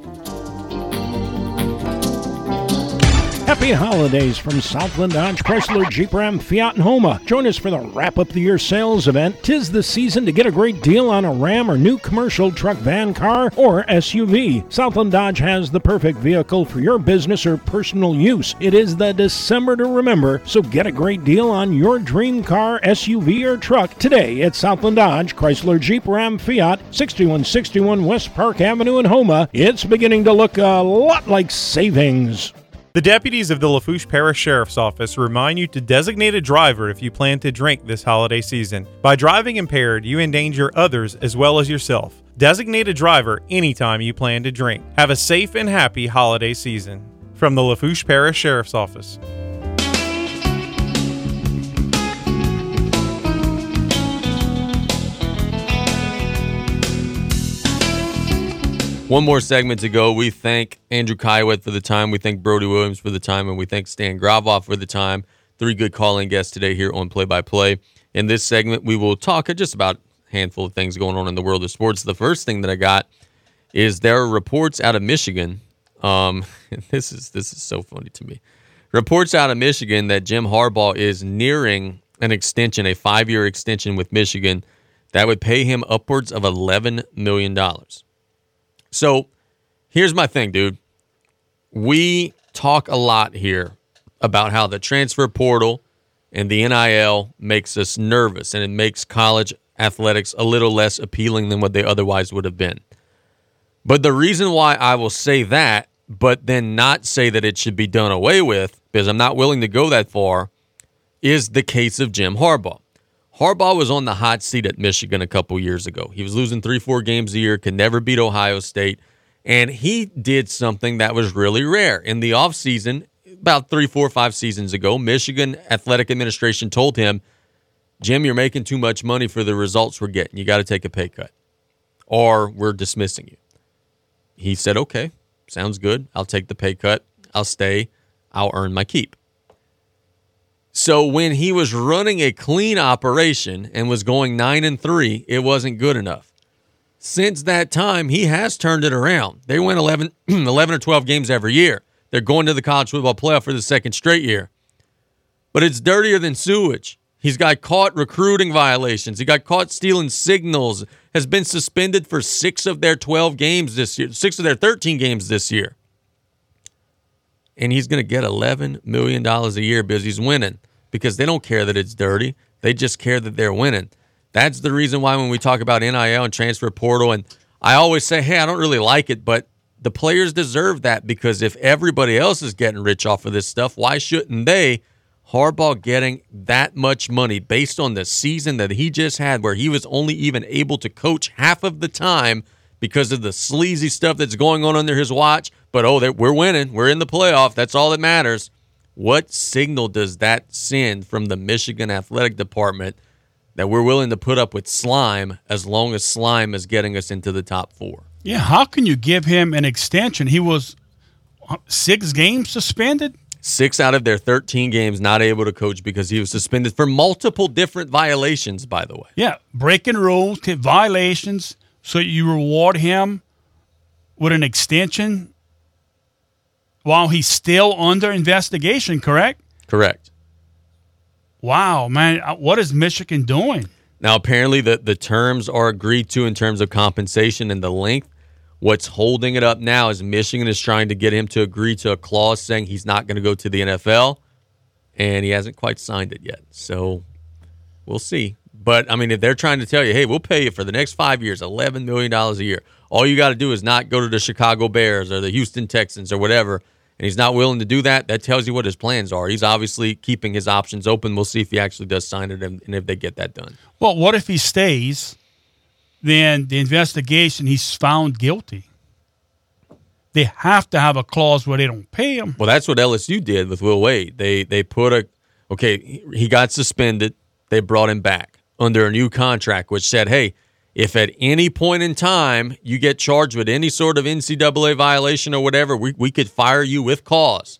[SPEAKER 14] Happy holidays from Southland Dodge Chrysler Jeep Ram Fiat and Houma. Join us for the wrap up the year sales event. Tis the season to get a great deal on a Ram or new commercial truck, van, car, or SUV. Southland Dodge has the perfect vehicle for your business or personal use. It is the December to remember, so get a great deal on your dream car, SUV, or truck today at Southland Dodge Chrysler Jeep Ram Fiat, 6161 West Park Avenue in Houma. It's beginning to look a lot like savings.
[SPEAKER 15] The deputies of the Lafourche Parish Sheriff's Office remind you to designate a driver if you plan to drink this holiday season. By driving impaired, you endanger others as well as yourself. Designate a driver anytime you plan to drink. Have a safe and happy holiday season. From the Lafourche Parish Sheriff's Office.
[SPEAKER 1] One more segment to go. We thank Andrew Caillouet for the time. We thank Brody Williams for the time. And we thank Stan Gravois for the time. Three good calling guests today here on Play by Play. In this segment, we will talk just about a handful of things going on in the world of sports. The first thing that I got is there are reports out of Michigan. Um, *laughs* this is this is so funny to me. Reports out of Michigan that Jim Harbaugh is nearing an extension, a five-year extension with Michigan that would pay him upwards of eleven million dollars. So here's my thing, dude. We talk a lot here about how the transfer portal and the NIL makes us nervous and it makes college athletics a little less appealing than what they otherwise would have been. But the reason why I will say that, but then not say that it should be done away with, because I'm not willing to go that far, is the case of Jim Harbaugh. Harbaugh was on the hot seat at Michigan a couple years ago. He was losing three, four games a year, could never beat Ohio State. And he did something that was really rare. In the offseason, about three, four, five seasons ago, Michigan Athletic Administration told him, Jim, you're making too much money for the results we're getting. You got to take a pay cut, or we're dismissing you. He said, Okay, sounds good. I'll take the pay cut. I'll stay. I'll earn my keep. So when he was running a clean operation and was going nine and three, it wasn't good enough. Since that time, he has turned it around. They win 11, *clears throat* 11 or 12 games every year. They're going to the college football playoff for the second straight year. But it's dirtier than sewage. He's got caught recruiting violations. He got caught stealing signals. Has been suspended for six of their 12 games this year, six of their 13 games this year and he's going to get $11 million a year because he's winning because they don't care that it's dirty. They just care that they're winning. That's the reason why when we talk about NIL and transfer portal, and I always say, hey, I don't really like it, but the players deserve that because if everybody else is getting rich off of this stuff, why shouldn't they? Harbaugh getting that much money based on the season that he just had, where he was only even able to coach half of the time because of the sleazy stuff that's going on under his watch. But oh, we're winning. We're in the playoff. That's all that matters. What signal does that send from the Michigan athletic department that we're willing to put up with slime as long as slime is getting us into the top four?
[SPEAKER 2] Yeah, how can you give him an extension? He was uh, six games suspended.
[SPEAKER 1] Six out of their 13 games not able to coach because he was suspended for multiple different violations, by the way.
[SPEAKER 2] Yeah, breaking rules, violations. So you reward him with an extension while he's still under investigation, correct?
[SPEAKER 1] Correct.
[SPEAKER 2] Wow, man, uh, what is Michigan doing?
[SPEAKER 1] Now, apparently, the, the terms are agreed to in terms of compensation and the length. What's holding it up now is Michigan is trying to get him to agree to a clause saying he's not going to go to the NFL, and he hasn't quite signed it yet. So we'll see. But I mean, if they're trying to tell you, hey, we'll pay you for the next five years, $11 million a year, all you got to do is not go to the Chicago Bears or the Houston Texans or whatever. And he's not willing to do that. That tells you what his plans are. He's obviously keeping his options open. We'll see if he actually does sign it and, if they get that done.
[SPEAKER 2] Well, what if he stays? Then the investigation, he's found guilty they have to have a clause where they don't pay him.
[SPEAKER 1] Well, that's what LSU did with Will Wade. They they put a okay, he got suspended. They brought him back under a new contract, which said, "Hey, if at any point in time you get charged with any sort of NCAA violation or whatever, we, we could fire you with cause.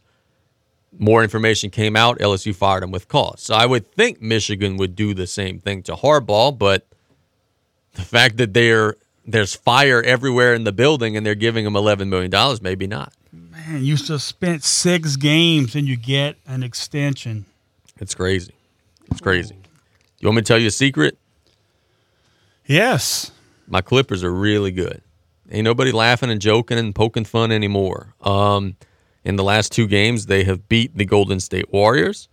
[SPEAKER 1] More information came out. LSU fired him with cause. So I would think Michigan would do the same thing to Harbaugh, but the fact that they're, there's fire everywhere in the building and they're giving him $11 million, maybe not.
[SPEAKER 2] Man, you suspend six games and you get an extension.
[SPEAKER 1] It's crazy. It's crazy. You want me to tell you a secret?
[SPEAKER 2] Yes.
[SPEAKER 1] My Clippers are really good. Ain't nobody laughing and joking and poking fun anymore. Um, in the last two games, they have beat the Golden State Warriors.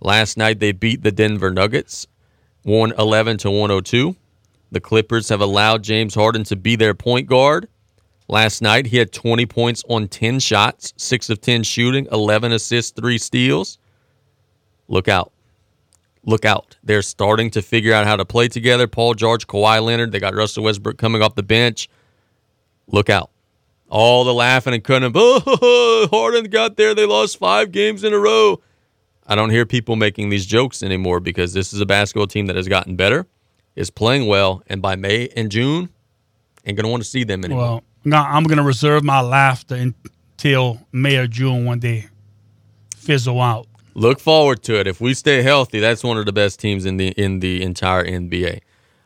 [SPEAKER 1] Last night, they beat the Denver Nuggets, 111 to 102. The Clippers have allowed James Harden to be their point guard. Last night, he had 20 points on 10 shots, 6 of 10 shooting, 11 assists, 3 steals. Look out look out. They're starting to figure out how to play together. Paul George, Kawhi Leonard, they got Russell Westbrook coming off the bench. Look out. All the laughing and cutting. Oh, *laughs* Harden got there. They lost five games in a row. I don't hear people making these jokes anymore because this is a basketball team that has gotten better, is playing well, and by May and June, ain't going to want to see them anymore.
[SPEAKER 2] Well, I'm going to reserve my laughter until May or June when they fizzle out.
[SPEAKER 1] Look forward to it. If we stay healthy, that's one of the best teams in the in the entire NBA.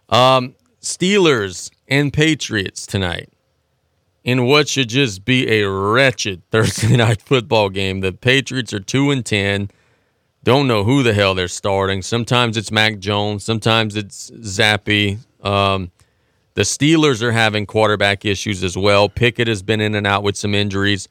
[SPEAKER 1] Um, Steelers and Patriots tonight in what should just be a wretched *laughs* Thursday night football game. The Patriots are 2 and 10. Don't know who the hell they're starting. Sometimes it's Mac Jones, sometimes it's Zappe. Um, the Steelers are having quarterback issues as well. Pickett has been in and out with some injuries.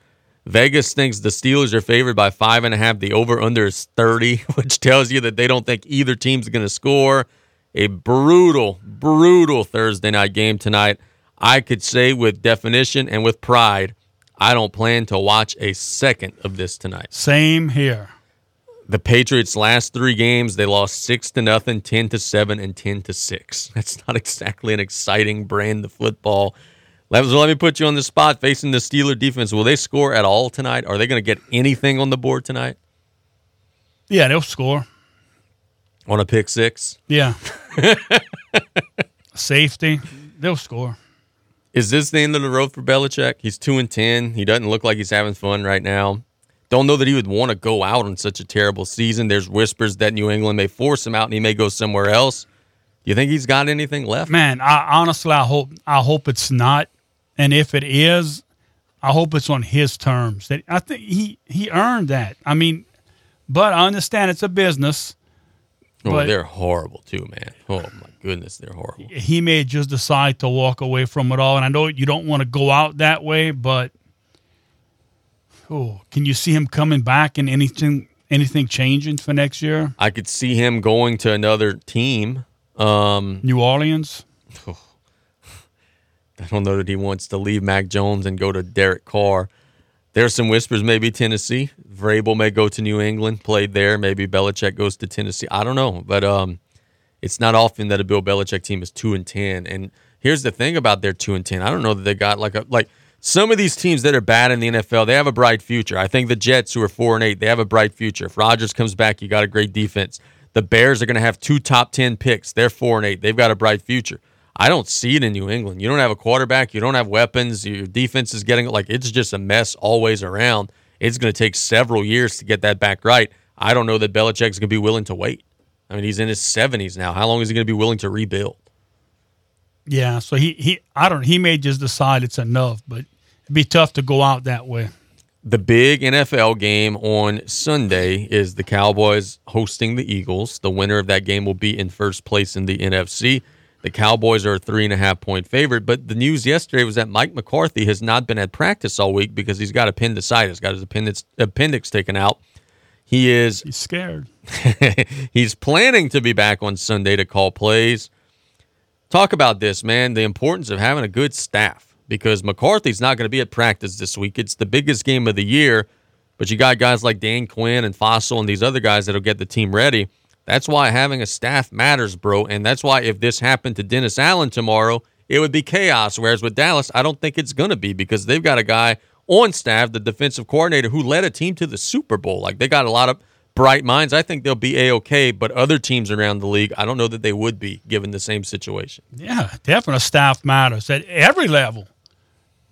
[SPEAKER 1] Vegas thinks the Steelers are favored by five and a half. The over under is 30, *laughs* which tells you that they don't think either team's going to score. A brutal, brutal Thursday night game tonight. I could say with definition and with pride, I don't plan to watch a second of this tonight.
[SPEAKER 2] Same here.
[SPEAKER 1] The Patriots last 3 games, they lost 6 to nothing, 10 to 7 and 10 to 6. *laughs* That's not exactly an exciting brand of football let, let me put you on the spot facing the Steeler defense. Will they score at all tonight? Are they going to get anything on the board tonight?
[SPEAKER 2] Yeah, they'll score.
[SPEAKER 1] On a pick six?
[SPEAKER 2] Yeah.
[SPEAKER 1] *laughs* Safety, they'll score. Is this the end of the road for Belichick? He's 2 and 10. He doesn't look like he's having fun right now. Don't know that he would want to go out on such a terrible season. There's whispers that New England may force him out and he may go somewhere else. You think he's got anything left?
[SPEAKER 2] Man, I honestly I hope I hope it's not. And if it is, I hope it's on his terms. That I think he he earned that. I mean, but I understand it's a business.
[SPEAKER 1] Oh, they're horrible too, man. Oh my goodness, they're horrible.
[SPEAKER 2] He may just decide to walk away from it all, and I know you don't want to go out that way, but oh, can you see him coming back and anything anything changing for next year?
[SPEAKER 1] I could see him going to another team. Um,
[SPEAKER 2] New Orleans. Oh,
[SPEAKER 1] I don't know that he wants to leave Mac Jones and go to Derek Carr. There's some whispers maybe Tennessee. Vrabel may go to New England, played there. Maybe Belichick goes to Tennessee. I don't know, but um, it's not often that a Bill Belichick team is two and ten. And here's the thing about their two and ten. I don't know that they got like a like some of these teams that are bad in the NFL. They have a bright future. I think the Jets, who are four and eight, they have a bright future. If Rodgers comes back, you got a great defense. The Bears are going to have two top ten picks. They're four and eight. They've got a bright future. I don't see it in New England. You don't have a quarterback, you don't have weapons, your defense is getting like it's just a mess always around. It's going to take several years to get that back right. I don't know that Belichick's going to be willing to wait. I mean, he's in his 70s now. How long is he going to be willing to rebuild?
[SPEAKER 2] Yeah, so he he I don't he may just decide it's enough, but it'd be tough to go out that way.
[SPEAKER 1] The big NFL game on Sunday is the Cowboys hosting the Eagles. The winner of that game will be in first place in the NFC. The Cowboys are a three and a half point favorite, but the news yesterday was that Mike McCarthy has not been at practice all week because he's got appendicitis, got his appendix, appendix taken out. He is
[SPEAKER 2] he's scared.
[SPEAKER 1] *laughs* he's planning to be back on Sunday to call plays. Talk about this, man, the importance of having a good staff because McCarthy's not going to be at practice this week. It's the biggest game of the year, but you got guys like Dan Quinn and Fassel and these other guys that'll get the team ready. That's why having a staff matters, bro. And that's why if this happened to Dennis Allen tomorrow, it would be chaos. Whereas with Dallas, I don't think it's going to be because they've got a guy on staff, the defensive coordinator, who led a team to the Super Bowl. Like they got a lot of bright minds. I think they'll be a okay, but other teams around the league, I don't know that they would be given the same situation.
[SPEAKER 2] Yeah, definitely staff matters at every level.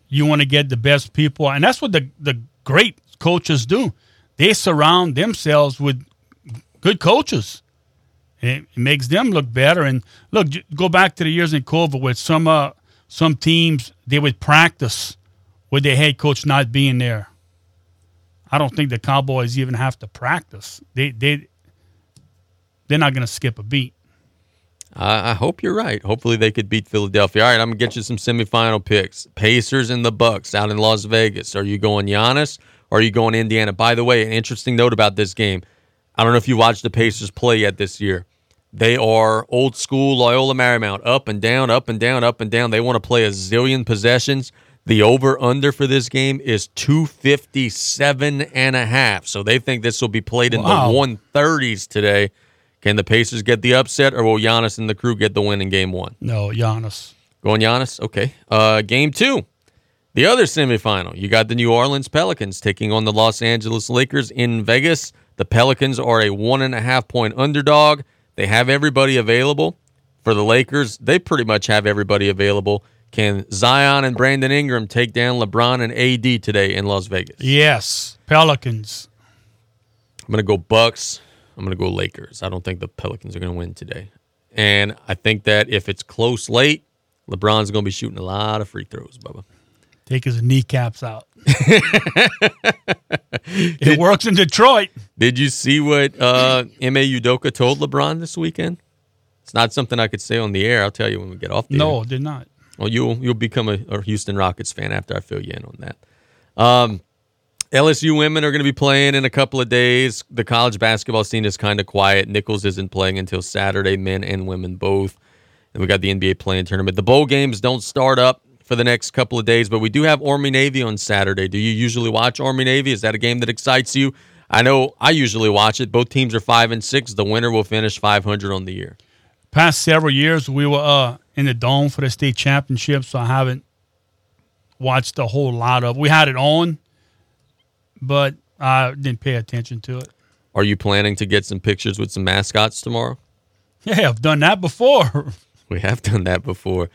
[SPEAKER 2] You want to get the best people, and that's what the the great coaches do. They surround themselves with good coaches. It makes them look better. And look, go back to the years in COVID where some uh, some teams they would practice with their head coach not being there. I don't think the Cowboys even have to practice. They they they're not going to skip a beat.
[SPEAKER 1] I hope you're right. Hopefully they could beat Philadelphia. All right, I'm gonna get you some semifinal picks. Pacers and the Bucks out in Las Vegas. Are you going Giannis? Or are you going Indiana? By the way, an interesting note about this game. I don't know if you watched the Pacers play yet this year. They are old school Loyola Marymount, up and down, up and down, up and down. They want to play a zillion possessions. The over under for this game is 257 and a half. So they think this will be played in wow. the 130s today. Can the Pacers get the upset or will Giannis and the crew get the win in game one?
[SPEAKER 2] No, Giannis.
[SPEAKER 1] Going Giannis? Okay. Uh, game two, the other semifinal. You got the New Orleans Pelicans taking on the Los Angeles Lakers in Vegas. The Pelicans are a one and a half point underdog. They have everybody available for the Lakers. They pretty much have everybody available. Can Zion and Brandon Ingram take down LeBron and AD today in Las Vegas?
[SPEAKER 2] Yes, Pelicans.
[SPEAKER 1] I'm going to go Bucks. I'm going to go Lakers. I don't think the Pelicans are going to win today. And I think that if it's close late, LeBron's going to be shooting a lot of free throws, Bubba.
[SPEAKER 2] Take his kneecaps out. *laughs* it did, works in Detroit.
[SPEAKER 1] Did you see what uh, Ime Udoka told LeBron this weekend? It's not something I could say on the air. I'll tell you when we get off the
[SPEAKER 2] no, air. No, did not.
[SPEAKER 1] Well, you'll you'll become a, a, Houston Rockets fan after I fill you in on that. Um, LSU women are going to be play-in in a couple of days. The college basketball scene is kind of quiet. Nicholls isn't playing until Saturday, men and women both. And we got the NBA playing tournament. The bowl games don't start up for the next couple of days, but we do have Army Navy on Saturday. Do you usually watch Army Navy? Is that a game that excites you? I know I usually watch it. Both teams are five and six. The winner will finish 500 on the year.
[SPEAKER 2] Past several years, we were uh, in the dome for the state championship, so I haven't watched a whole lot of. We had it on, but I didn't pay attention to it.
[SPEAKER 1] Are you planning to get some pictures with some mascots tomorrow?
[SPEAKER 2] Yeah, I've done that before.
[SPEAKER 1] *laughs* we have done that before.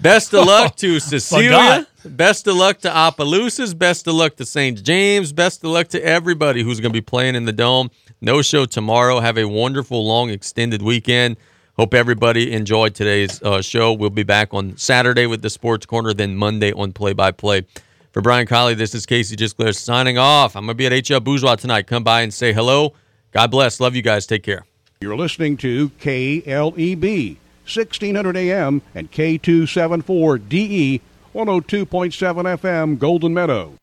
[SPEAKER 1] Best of luck *laughs* to Cecilia. Best of luck to Opelousas. Best of luck to St. James. Best of luck to everybody who's going to be playing in the Dome. No show tomorrow. Have a wonderful, long, extended weekend. Hope everybody enjoyed today's uh, show. We'll be back on Saturday with the Sports Corner, then Monday on Play by Play. For Brian Colley, this is Casey Gisclair signing off. I'm going to be at HL Bourgeois tonight. Come by and say hello. God bless. Love you guys. Take care.
[SPEAKER 16] You're listening to KLEB. 1600 AM and K274DE 102.7 FM Golden Meadow.